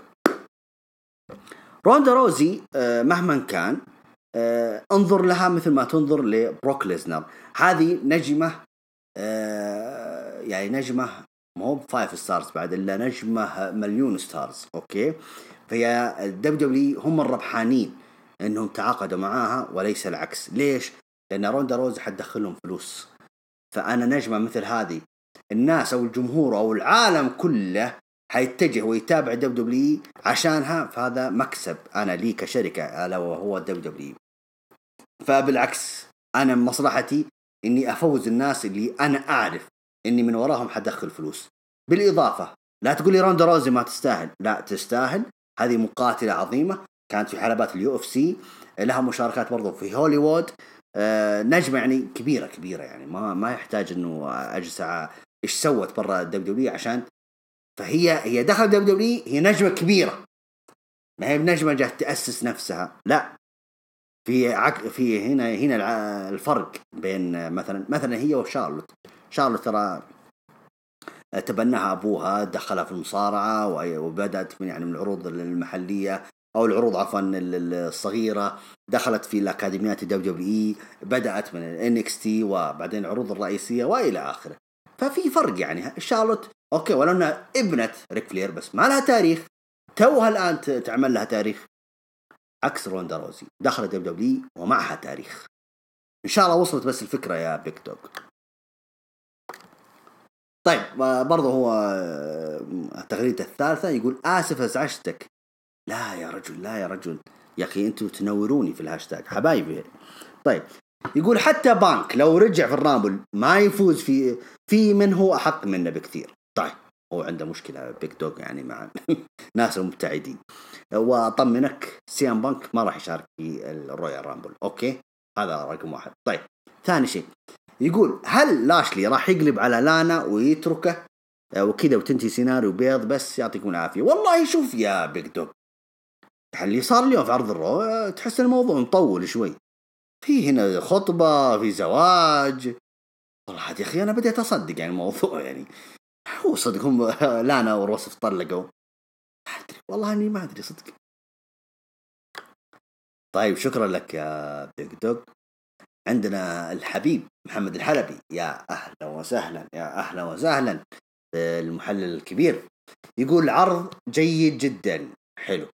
Speaker 1: روندا روزي مهما كان انظر لها مثل ما تنظر لبروك ليزنر. هذه نجمة آه يعني نجمة مو ب five stars بعد إلا نجمة مليون stars okay؟ فهي ال WWE هم الربحانين إنهم تعاقدوا معاها وليس العكس. ليش؟ لأن روندا روزي حتدخلهم فلوس. فأنا نجمة مثل هذه. الناس أو الجمهور أو العالم كله حيتجه ويتابع WWE عشانها فهذا مكسب أنا لي كشركة ألا وهو WWE فبالعكس أنا مصلحتي إني أفوز الناس اللي أنا أعرف إني من وراهم حدخل فلوس. بالإضافة لا تقول لي روندا روزي ما تستاهل. لا تستاهل. هذه مقاتلة عظيمة كانت في حلبات ال UFC لها مشاركات برضو في هوليوود. آه نجمة يعني كبيرة كبيرة يعني. ما ما يحتاج إنه أجلس إيش سوت برا ال WWE عشان فهي هي دخلت WWE هي نجمة كبيرة. ما هي بنجمة جات تأسس نفسها. لا. في عك... في هنا هنا الفرق بين مثلا مثلا هي وشارلوت. شارلوت ترى تبناها أبوها دخلها في المصارعة وبدأت من يعني من العروض المحلية أو العروض عفوا الصغيرة. دخلت في الأكاديميات WWE بدأت من ال NXT وبعدين العروض الرئيسية وإلى آخره. ففي فرق يعني. شارلوت أوكي ولو انها ابنة ريك فلير بس ما لها تاريخ توها الآن تعمل لها تاريخ. عكس روندا روزي دخلت WWE ومعها تاريخ. إن شاء الله وصلت بس الفكرة يا Big Dog طيب برضه هو التغريده الثالثة يقول آسف ازعجتك لا يا رجل لا يا رجل. يا أخي أنتم تنوروني في الهاشتاج حبايبي. طيب يقول حتى بانك لو رجع في ال Rumble ما يفوز في في من هو أحق منه بكثير. طيب هو عنده مشكلة Big Dog يعني مع ناس المبتعدين. وأطمنك سي إم بانك ما راح يشارك في ال Royal Rumble. أوكي؟ هذا رقم واحد. طيب ثاني شيء. يقول هل لاشلي راح يقلب على لانا ويتركه؟ وكذا وتنتهي سيناريو بيض بس يعطيكم العافية. والله شوف يا Big Dog اللي صار اليوم في عرض ال Raw تحس الموضوع مطول شوي. في هنا خطبة في زواج. والله يا أخي أنا بديت أصدق يعني الموضوع يعني. هو صدق هم لانا وروسف طلقوا ما أدري والله إني ما أدري صدق. طيب شكرا لك يا Big Dog عندنا الحبيب محمد الحلبي. يا أهلا وسهلا يا أهلا وسهلا. المحلل الكبير. يقول عرض جيد جدا. حلو.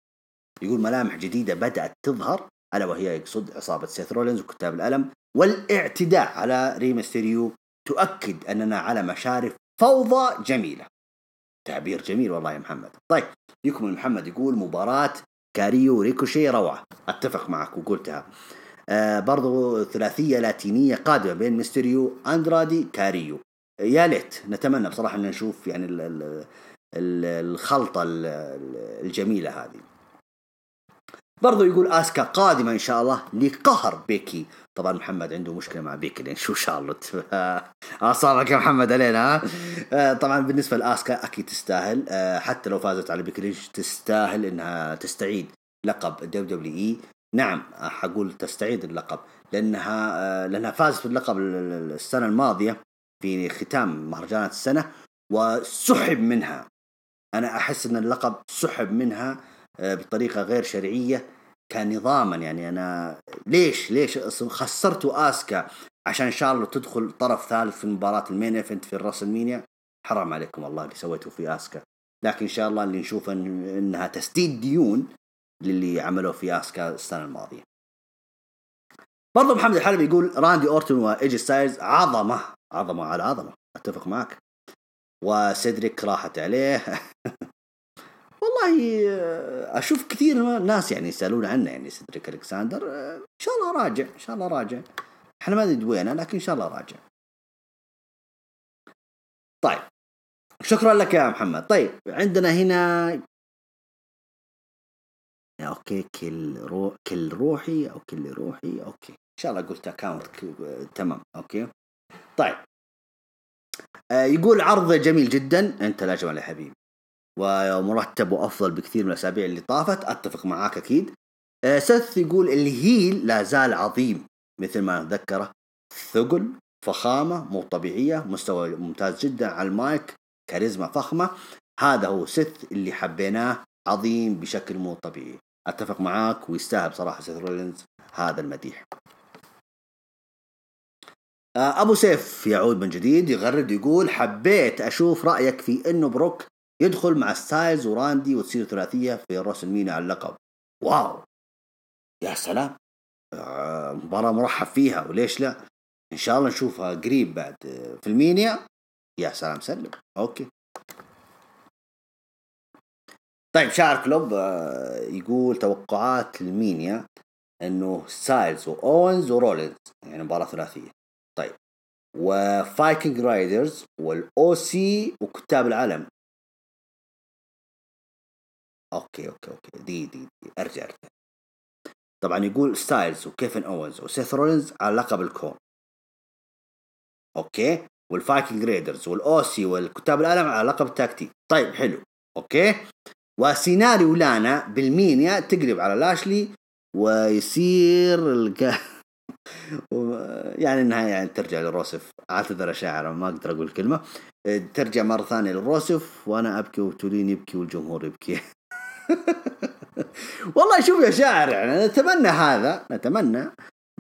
Speaker 1: يقول ملامح جديدة بدأت تظهر. ألا وهي يقصد عصابة سيث رولينز وكتاب الألم والاعتداء على ري مستيريو تؤكد أننا على مشارف فوضى جميلة. تعبير جميل والله يا محمد. طيب يكمل محمد يقول مباراة كاريو ريكوشي روعة. أتفق معك وقلتها. آه برضو ثلاثية لاتينية قادمة بين ميستيريو أندرادي كاريو. يا ليت نتمنى بصراحة أن نشوف يعني الخلطة الجميلة هذه. برضو يقول آسكا قادمة إن شاء الله لقهر بيكي. طبعا محمد عنده مشكلة مع بيكي لأن شو شارلوت؟ أصابك يا محمد علينا آه، طبعا بالنسبة لآسكا أكيد تستاهل آه، حتى لو فازت على بيكي ليش تستاهل إنها تستعيد لقب WWE. نعم حقول تستعيد اللقب لأنها آه، لأنها فازت باللقب السنة الماضية في ختام مهرجانات السنة وسحب منها. أنا أحس إن اللقب سحب منها بطريقة غير شرعية كنظاما يعني أنا ليش ليش خسرتوا اسكا عشان شارلوت تدخل طرف ثالث في مباراة ال main event في ال WrestleMania حرام عليكم والله اللي سويته في آسكا. لكن إن شاء الله اللي نشوف إن إنها تسديد ديون للي عملوه في آسكا السنة الماضية. برضو محمد الحلبي يقول راندي أورتون و AJ ستايلز عظمة عظمة على عظمة. أتفق معك. وسيدريك راحت عليه. والله أشوف كثير ناس يعني يسألون عنه يعني سيدريك الكساندر إن شاء الله راجع إن شاء الله راجع. إحنا ما ندري وينه لكن إن شاء الله راجع. طيب شكرا لك يا محمد. طيب عندنا هنا أوكي كل رو... كل روحي أو كل روحي أوكي. إن شاء الله قلت account تمام أوكي. طيب آه يقول عرض جميل جدا. أنت لا جمال يا حبيبي. ومرتب وأفضل بكثير من الأسابيع اللي طافت. أتفق معاك أكيد. آه سث يقول ال heel لا زال عظيم مثل ما نذكره ثقل فخامة مو طبيعية مستوى ممتاز جدا على المايك كاريزما فخمة. هذا هو سث اللي حبيناه عظيم بشكل مو طبيعي. أتفق معاك ويستاهل بصراحة سيث رولينز هذا المديح. آه، أبو سيف يعود من جديد يغرد يقول حبيت أشوف رأيك في إنه بروك يدخل مع ستايلز وراندي وتصير ثلاثية في WrestleMania على اللقب. Wow! يا سلام! آه، مباراة مرحب فيها وليش لا؟ إن شاء الله نشوفها قريب بعد آه، في ال Mania. يا سلام سلم. أوكي. طيب شاعر كلوب آه، يقول توقعات ال Mania إنه ستايلز واونز ورولينز يعني مباراة ثلاثية. طيب. و Viking Raiders وال OC وكتاب الألم. أوكي أوكي أوكي. دي دي, دي. أرجع أرجع. طبعا يقول ستايلز وكيفن أوينز وسيث رولينز على لقب الكون. أوكي؟ وال Viking Raiders وال OC والكتاب الألم على لقب ال tag team طيب حلو. أوكي؟ وسيناريو لانا بال Mania تقلب على لاشلي ويصير الك... يعني النهاية يعني ترجع لروسف أعتذر شاعر ما أقدر أقول كلمة. ترجع مرة ثانية لروسف وأنا أبكي وتولين يبكي والجمهور يبكي. والله شوف يا شاعر يعني نتمنى هذا نتمنى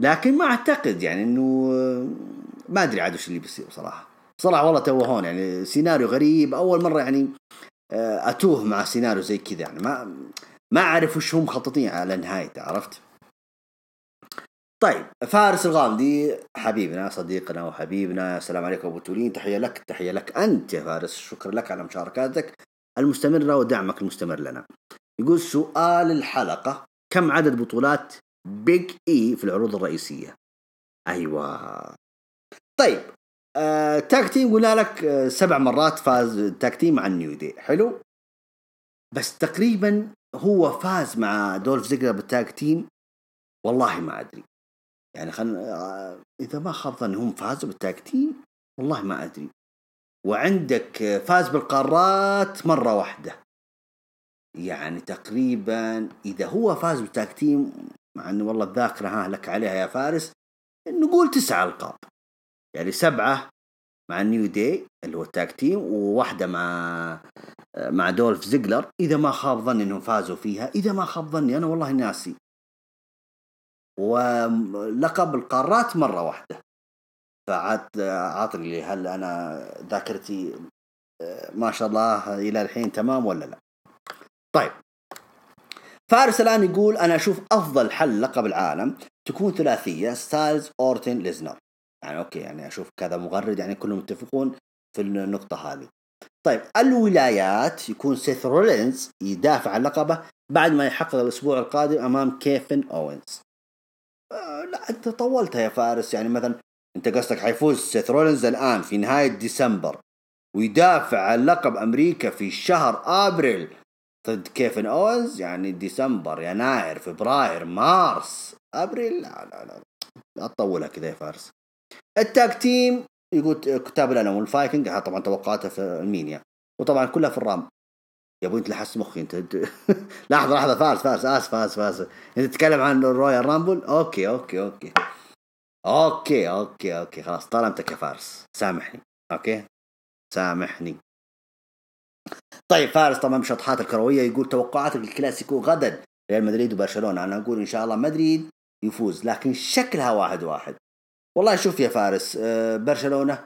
Speaker 1: لكن ما أعتقد يعني إنه ما أدري عاد وش اللي بيصير صراحة صراحة والله توهون يعني سيناريو غريب أول مرة يعني آه، أتوه مع سيناريو زي كذا يعني ما ما أعرف وش هم مخططين على نهايته عرفت؟ طيب فارس الغامدي حبيبنا صديقنا وحبيبنا السلام عليكم أبو تولين تحية لك تحية لك أنت يا فارس شكرا لك على مشاركاتك. المستمرة ودعمك المستمر لنا. يقول سؤال الحلقة كم عدد بطولات Big E في العروض الرئيسية؟ أيوه. طيب آه tag team قلنا لك آه سبع مرات فاز tag team مع ال New Day حلو؟ بس تقريبا هو فاز مع دولف زيجلر بال tag team والله ما أدري. يعني خل آه إذا ما خاب ظني هم فازوا بال tag team والله ما أدري. وعندك فاز بالقارات مرة واحدة. يعني تقريبا إذا هو فاز بال tag team مع إنه والله الذاكرة ها لك عليها يا فارس نقول تسعة ألقاب. يعني سبعة مع ال New Day اللي هو ال tag team وواحدة مع مع دولف زيجلر. إذا ما خاب ظني إنهم فازوا فيها إذا ما خاب ظني أنا والله ناسي. ولقب القارات مرة واحدة. فعاد عاطني لي هل أنا ذاكرتي ما شاء الله إلى الحين تمام ولا لا طيب فارس الآن يقول أنا أشوف أفضل حل لقب العالم تكون ثلاثية ستايلز أورتن ليزنر يعني okay يعني أشوف كذا مغرد يعني كلهم متفقون في النقطة هذه. طيب الولايات يكون سيث رولينز يدافع عن لقبه بعد ما يحقق الأسبوع القادم أمام كيفن أوينز. آه لا أنت طولتها يا فارس يعني مثلا انت قصدك حيفوز سيث رولينز الآن في نهاية ديسمبر ويدافع عن لقب أمريكا في شهر آبريل. ضد كيفن أوينز؟ يعني ديسمبر يناير فبراير مارس آبريل؟ لا لا لا لا تطولها كذا يا فارس. ال tag team يقول كتاب الألم والفايكنج طبعا توقعاتها في المينيا وطبعا كلها في الرامبل. يا أبوي أنت لحست مخي انت لحظة لحظة فارس فارس آسف اسف اسف أنت تتكلم عن الرويال رامبل؟ okay okay okay. okay okay okay خلاص ظلمتك يا فارس سامحني okay؟ سامحني. طيب فارس طبعا بشطحات الكروية يقول توقعات الكلاسيكو غدا. ريال مدريد وبرشلونة. أنا أقول إن شاء الله مدريد يفوز لكن شكلها واحد واحد. والله شوف يا فارس آه، برشلونة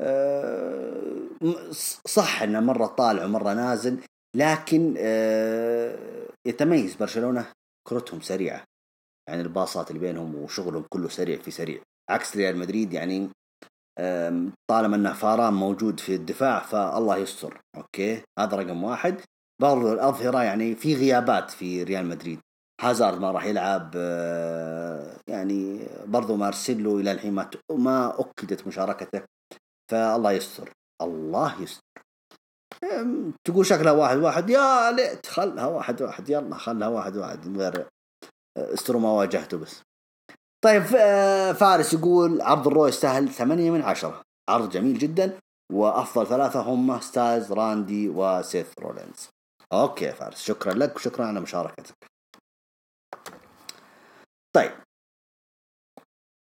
Speaker 1: آه، صح انه مرة طالع ومرة نازل لكن آه، يتميز برشلونة كرتهم سريعة. يعني الباصات اللي بينهم وشغلهم كله سريع في سريع. عكس ريال مدريد يعني طالما أنه فاران موجود في الدفاع فالله يستر okay؟ هذا رقم واحد. برضو الأظهرة يعني في غيابات في ريال مدريد. هازارد ما راح يلعب آه، يعني برضو مارسيلو إلى الحين ما ما أكدت مشاركته. فالله يستر الله يستر. تقول شكلها واحد واحد يا ليت خلها واحد واحد يلا خلها واحد واحد من غير استروا ما واجهته بس. طيب فارس يقول عرض ال Raw يستاهل ثمانية من عشرة. عرض جميل جدا. وأفضل ثلاثة هم ستايلز راندي وسيث رولينز. okay فارس شكرا لك وشكرا على مشاركتك. طيب.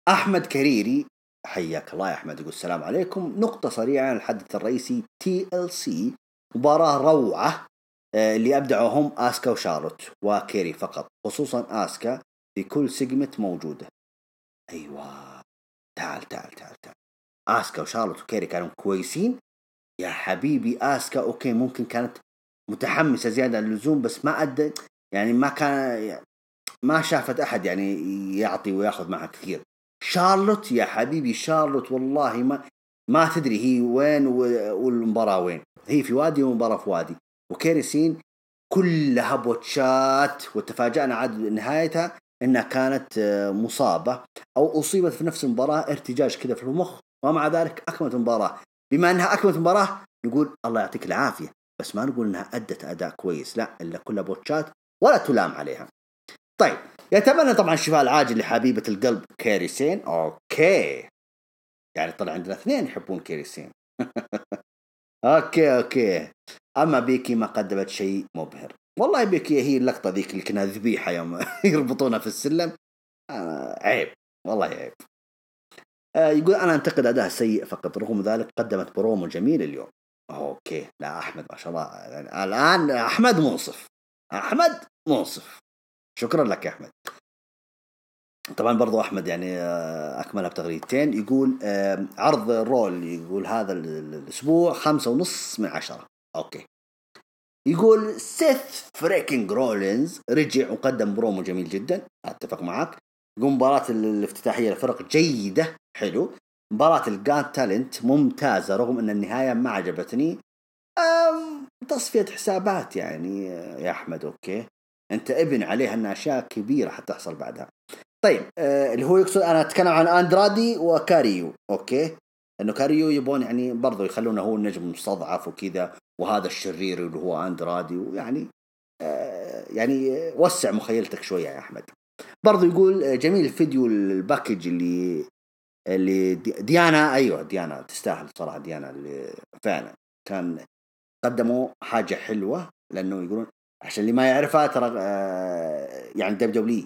Speaker 1: أحمد كريري حياك الله يا أحمد يقول السلام عليكم. نقطة سريعة عن الحدث الرئيسي TLC مباراة روعة. اللي ابدعوا هم آسكا وشارلوت وكيري فقط خصوصا آسكا في كل segment موجودة. أيوه. تعال تعال تعال تعال. آسكا وشارلوت وكيري كانوا كويسين؟ يا حبيبي آسكا okay ممكن كانت متحمسة زيادة عن اللزوم بس ما ادى يعني ما كان ما شافت أحد يعني يعطي وياخذ معها كثير. شارلوت يا حبيبي شارلوت والله ما ما تدري هي وين والمباراة وين. هي في وادي والمباراه في وادي. وكيريسين كلها بوتشات وتفاجأنا عاد نهايتها إنها كانت آه، مصابة أو أصيبت في نفس المباراة ارتجاج كذا في المخ ومع ذلك أكملت مباراه بما إنها أكملت مباراه نقول الله يعطيك العافية بس ما نقول إنها أدت أداء كويس لا إلا كلها botch ات ولا تلام عليها. طيب يتمنى طبعا الشفاء العاجل لحبيبة القلب كيري سين okay. يعني طلع عندنا اثنين يحبون كيري سين okay okay. أما بيكي ما قدمت شيء مبهر. والله بيكي هي اللقطة ذيك اللي كانها ذبيحة يوم يربطونها في السلم. آه عيب. والله عيب. آه يقول أنا أنتقد أداء سيء فقط. رغم ذلك قدمت برومو جميل اليوم. okay. لا أحمد ما شاء الله. يعني الآن أحمد منصف. أحمد منصف. شكرا لك يا أحمد. طبعا برضو أحمد يعني آه، اكملها بتغريدتين. يقول آه، عرض Raw يقول هذا الأسبوع خمسة ونص من عشرة. okay. يقول سيث freaking رولينز رجع وقدم برومو جميل جدا. أتفق معك. مباراة الافتتاحية للفرق جيدة. حلو. مباراة ال gauntlet ممتازة رغم أن النهاية ما عجبتني. تصفية حسابات يعني يا أحمد. okay. أنت ابن عليها ان أشياء كبيرة حتحصل بعدها. طيب آه اللي هو يقصد أنا أتكلم عن أندرادي وكاريو okay؟ إنه كاريو يبون يعني برضه يخلونه هو النجم المستضعف وكذا وهذا الشرير اللي هو أندرادي ويعني آه يعني وسع مخيلتك شوية يا أحمد. برضه يقول آه، جميل الفيديو ال package اللي اللي ديانا أيوه ديانا تستاهل صراحة ديانا اللي فعلا كان قدموا حاجة حلوة لأنه يقولون عشان اللي ما يعرفها ترى آه، يعني WWE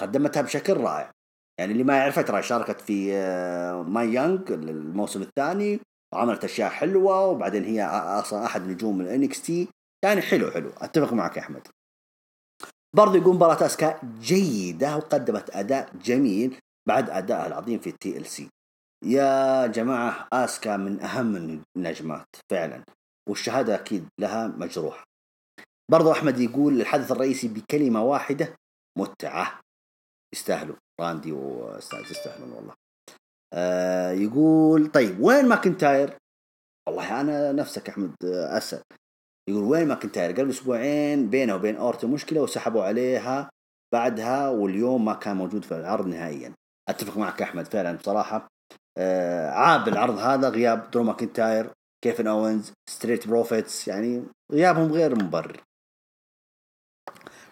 Speaker 1: قدمتها بشكل رائع. يعني اللي ما يعرفها ترى شاركت في آه، Mae Young الموسم الثاني وعملت أشياء حلوة وبعدين هي أصلا أحد نجوم ال NXT. يعني حلو حلو. أتفق معك يا أحمد. برضو يقول مباراة أسكا جيدة وقدمت أداء جميل بعد ادائها العظيم في ال TLC يا جماعة أسكا من أهم النجمات فعلا. والشهادة أكيد لها مجروحة. برضو أحمد يقول الحدث الرئيسي بكلمة واحدة متعة. يستاهلوا. راندي وستايلز يستاهلون والله. آه يقول طيب وين ماكنتاير؟ والله أنا نفسك أحمد أسأل. يقول وين ماكنتاير؟ قبل أسبوعين بينه وبين أورتون مشكلة وسحبوا عليها. بعدها واليوم ما كان موجود في العرض نهائيا. أتفق معك أحمد فعلا بصراحة. آه عاب العرض هذا غياب درو ماكنتاير كيفن أوينز Street Profits يعني غيابهم غير مبرر.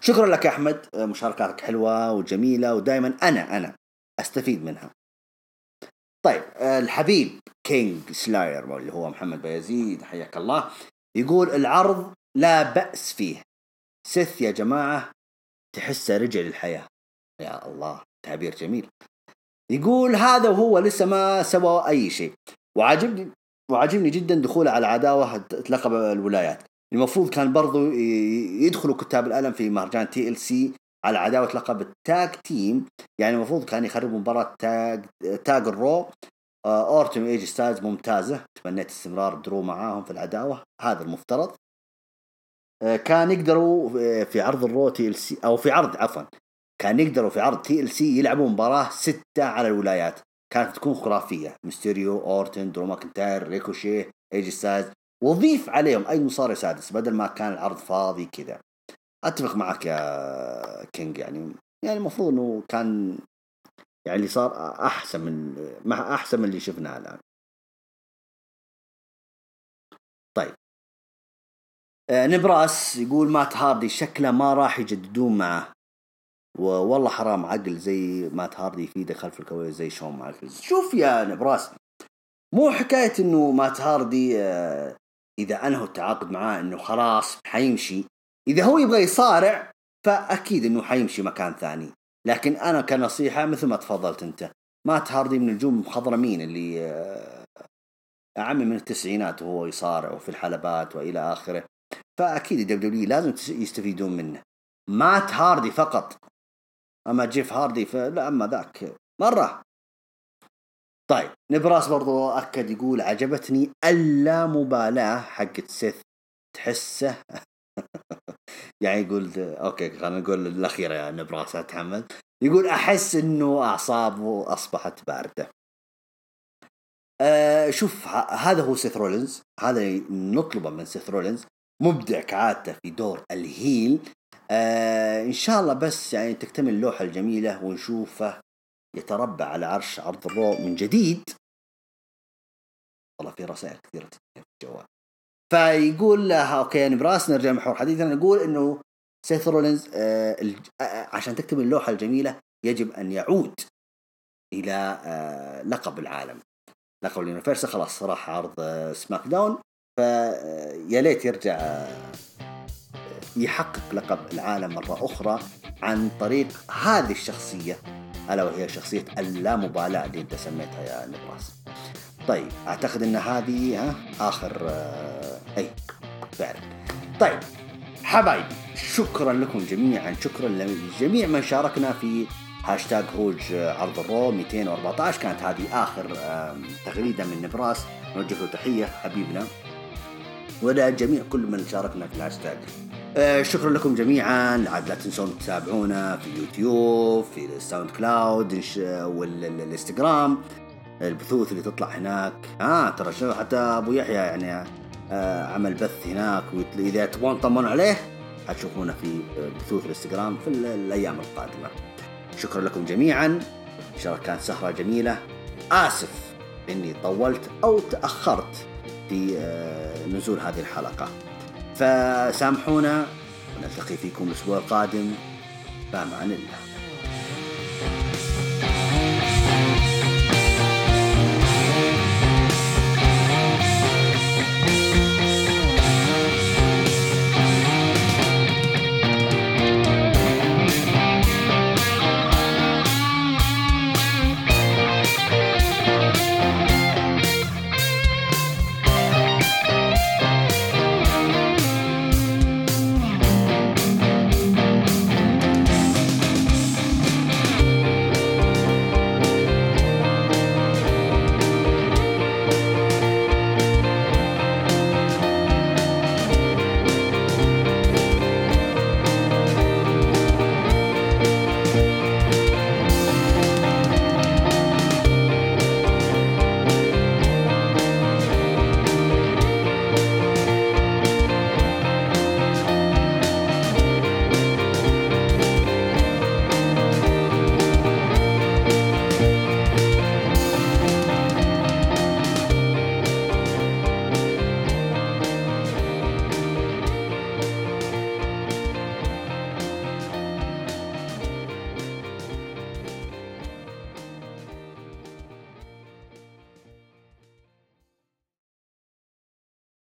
Speaker 1: شكرا لك يا أحمد. مشاركاتك حلوة وجميلة ودائما أنا أنا أستفيد منها. طيب الحبيب كينج سلاير اللي هو محمد بايزيد حياك الله يقول العرض لا بأس فيه. سيث يا جماعة تحسه رجع للحياة. يا الله تعبير جميل. يقول هذا وهو لسه ما سوى أي شيء. وعجبني وعجبني جدا دخوله على عداوة لقب الولايات. المفروض كان برضو يدخلوا كتاب الألم في مهرجان TLC على عداوة لقب ال tag team. يعني المفروض كان يخربوا مباراة tag tag ال Raw. أورتون إيه جي ستايلز ممتازة. تمنيت استمرار درو معاهم في العداوة. هذا المفترض. آه، كان يقدروا آه، في عرض ال Raw TLC أو في عرض عفوا. كان يقدروا في عرض TLC يلعبوا مباراة ستة على الولايات. كانت تكون خرافية. ميستيريو أورتون درو ماكنتاير ريكوشي إيه جي ستايلز. وضيف عليهم أي مصارع سادس بدل ما كان العرض فاضي كذا. أتفق معك يا كينج يعني يعني المفروض إنه كان يعني اللي صار أحسن من مع أحسن من اللي شفناه الآن. طيب. آه نبراس يقول مات هاردي شكله ما راح يجددون معه. والله حرام عقل زي مات هاردي يفيدك خلف الكواليس زي شون مايكلز. شوف يا نبراس مو حكاية إنه مات هاردي آه إذا انهوا التعاقد معاه إنه خلاص حيمشي. إذا هو يبغى يصارع فأكيد إنه حيمشي مكان ثاني. لكن أنا كنصيحة مثل ما تفضلت أنت مات هاردي من النجوم المخضرمين اللي آه، عمي من التسعينات وهو يصارع وفي الحلبات وإلى آخره. فأكيد ال W لازم يستفيدون منه. مات هاردي فقط. أما جيف هاردي فلا أما ذاك مرة. طيب نبراس برضو أكد يقول عجبتني اللامبالاة حقت سيث. تحسه؟ يعني يقول okay خلينا نقول الأخيرة يا نبراس اتحمل يقول أحس إنه أعصابه أصبحت باردة. أه شوف هذا هو سيث رولينز. هذا نطلبه من سيث رولينز. مبدع كعادته في دور ال heel. أه إن شاء الله بس يعني تكتمل اللوحة الجميلة ونشوفه يتربع على عرش عرض ال Raw من جديد. والله في رسائل كثيرة في الجوال. فيقول لها okay نبراس نرجع محور حديثنا نقول إنه سيث رولينز آه عشان تكتمل اللوحة الجميلة يجب أن يعود إلى آه لقب العالم. لقب ال Universal خلاص راح عرض آه SmackDown. فيا ليت يرجع آه يحقق لقب العالم مرة أخرى عن طريق هذه الشخصية ألا وهي شخصية اللامبالاة اللي أنت سميتها يا نبراس. طيب أعتقد أن هذه ها آخر آه أي فعلا. طيب حبايبي شكرا لكم جميعا شكرا لجميع من شاركنا في هاشتاج هروج عرض ال Raw 214 كانت هذه آخر تغريدة من نبراس. نوجه له تحية حبيبنا. ولجميع كل من شاركنا في الهاشتاج آه شكرا لكم جميعا. عاد لا تنسون تتابعونا في اليوتيوب في ال SoundCloud والانستغرام البثوث اللي تطلع هناك. آه ترى شو حتى أبو يحيى يعني آه عمل بث هناك. واذا تبغون تطمنوا عليه حتشوفونا في بثوث الإنستغرام في الأيام القادمة. شكرا لكم جميعا. إن شاء الله كانت سهرة جميلة. آسف إني طولت أو تأخرت في آه نزول هذه الحلقة. فسامحونا. ونلتقي فيكم الأسبوع القادم. فامان الله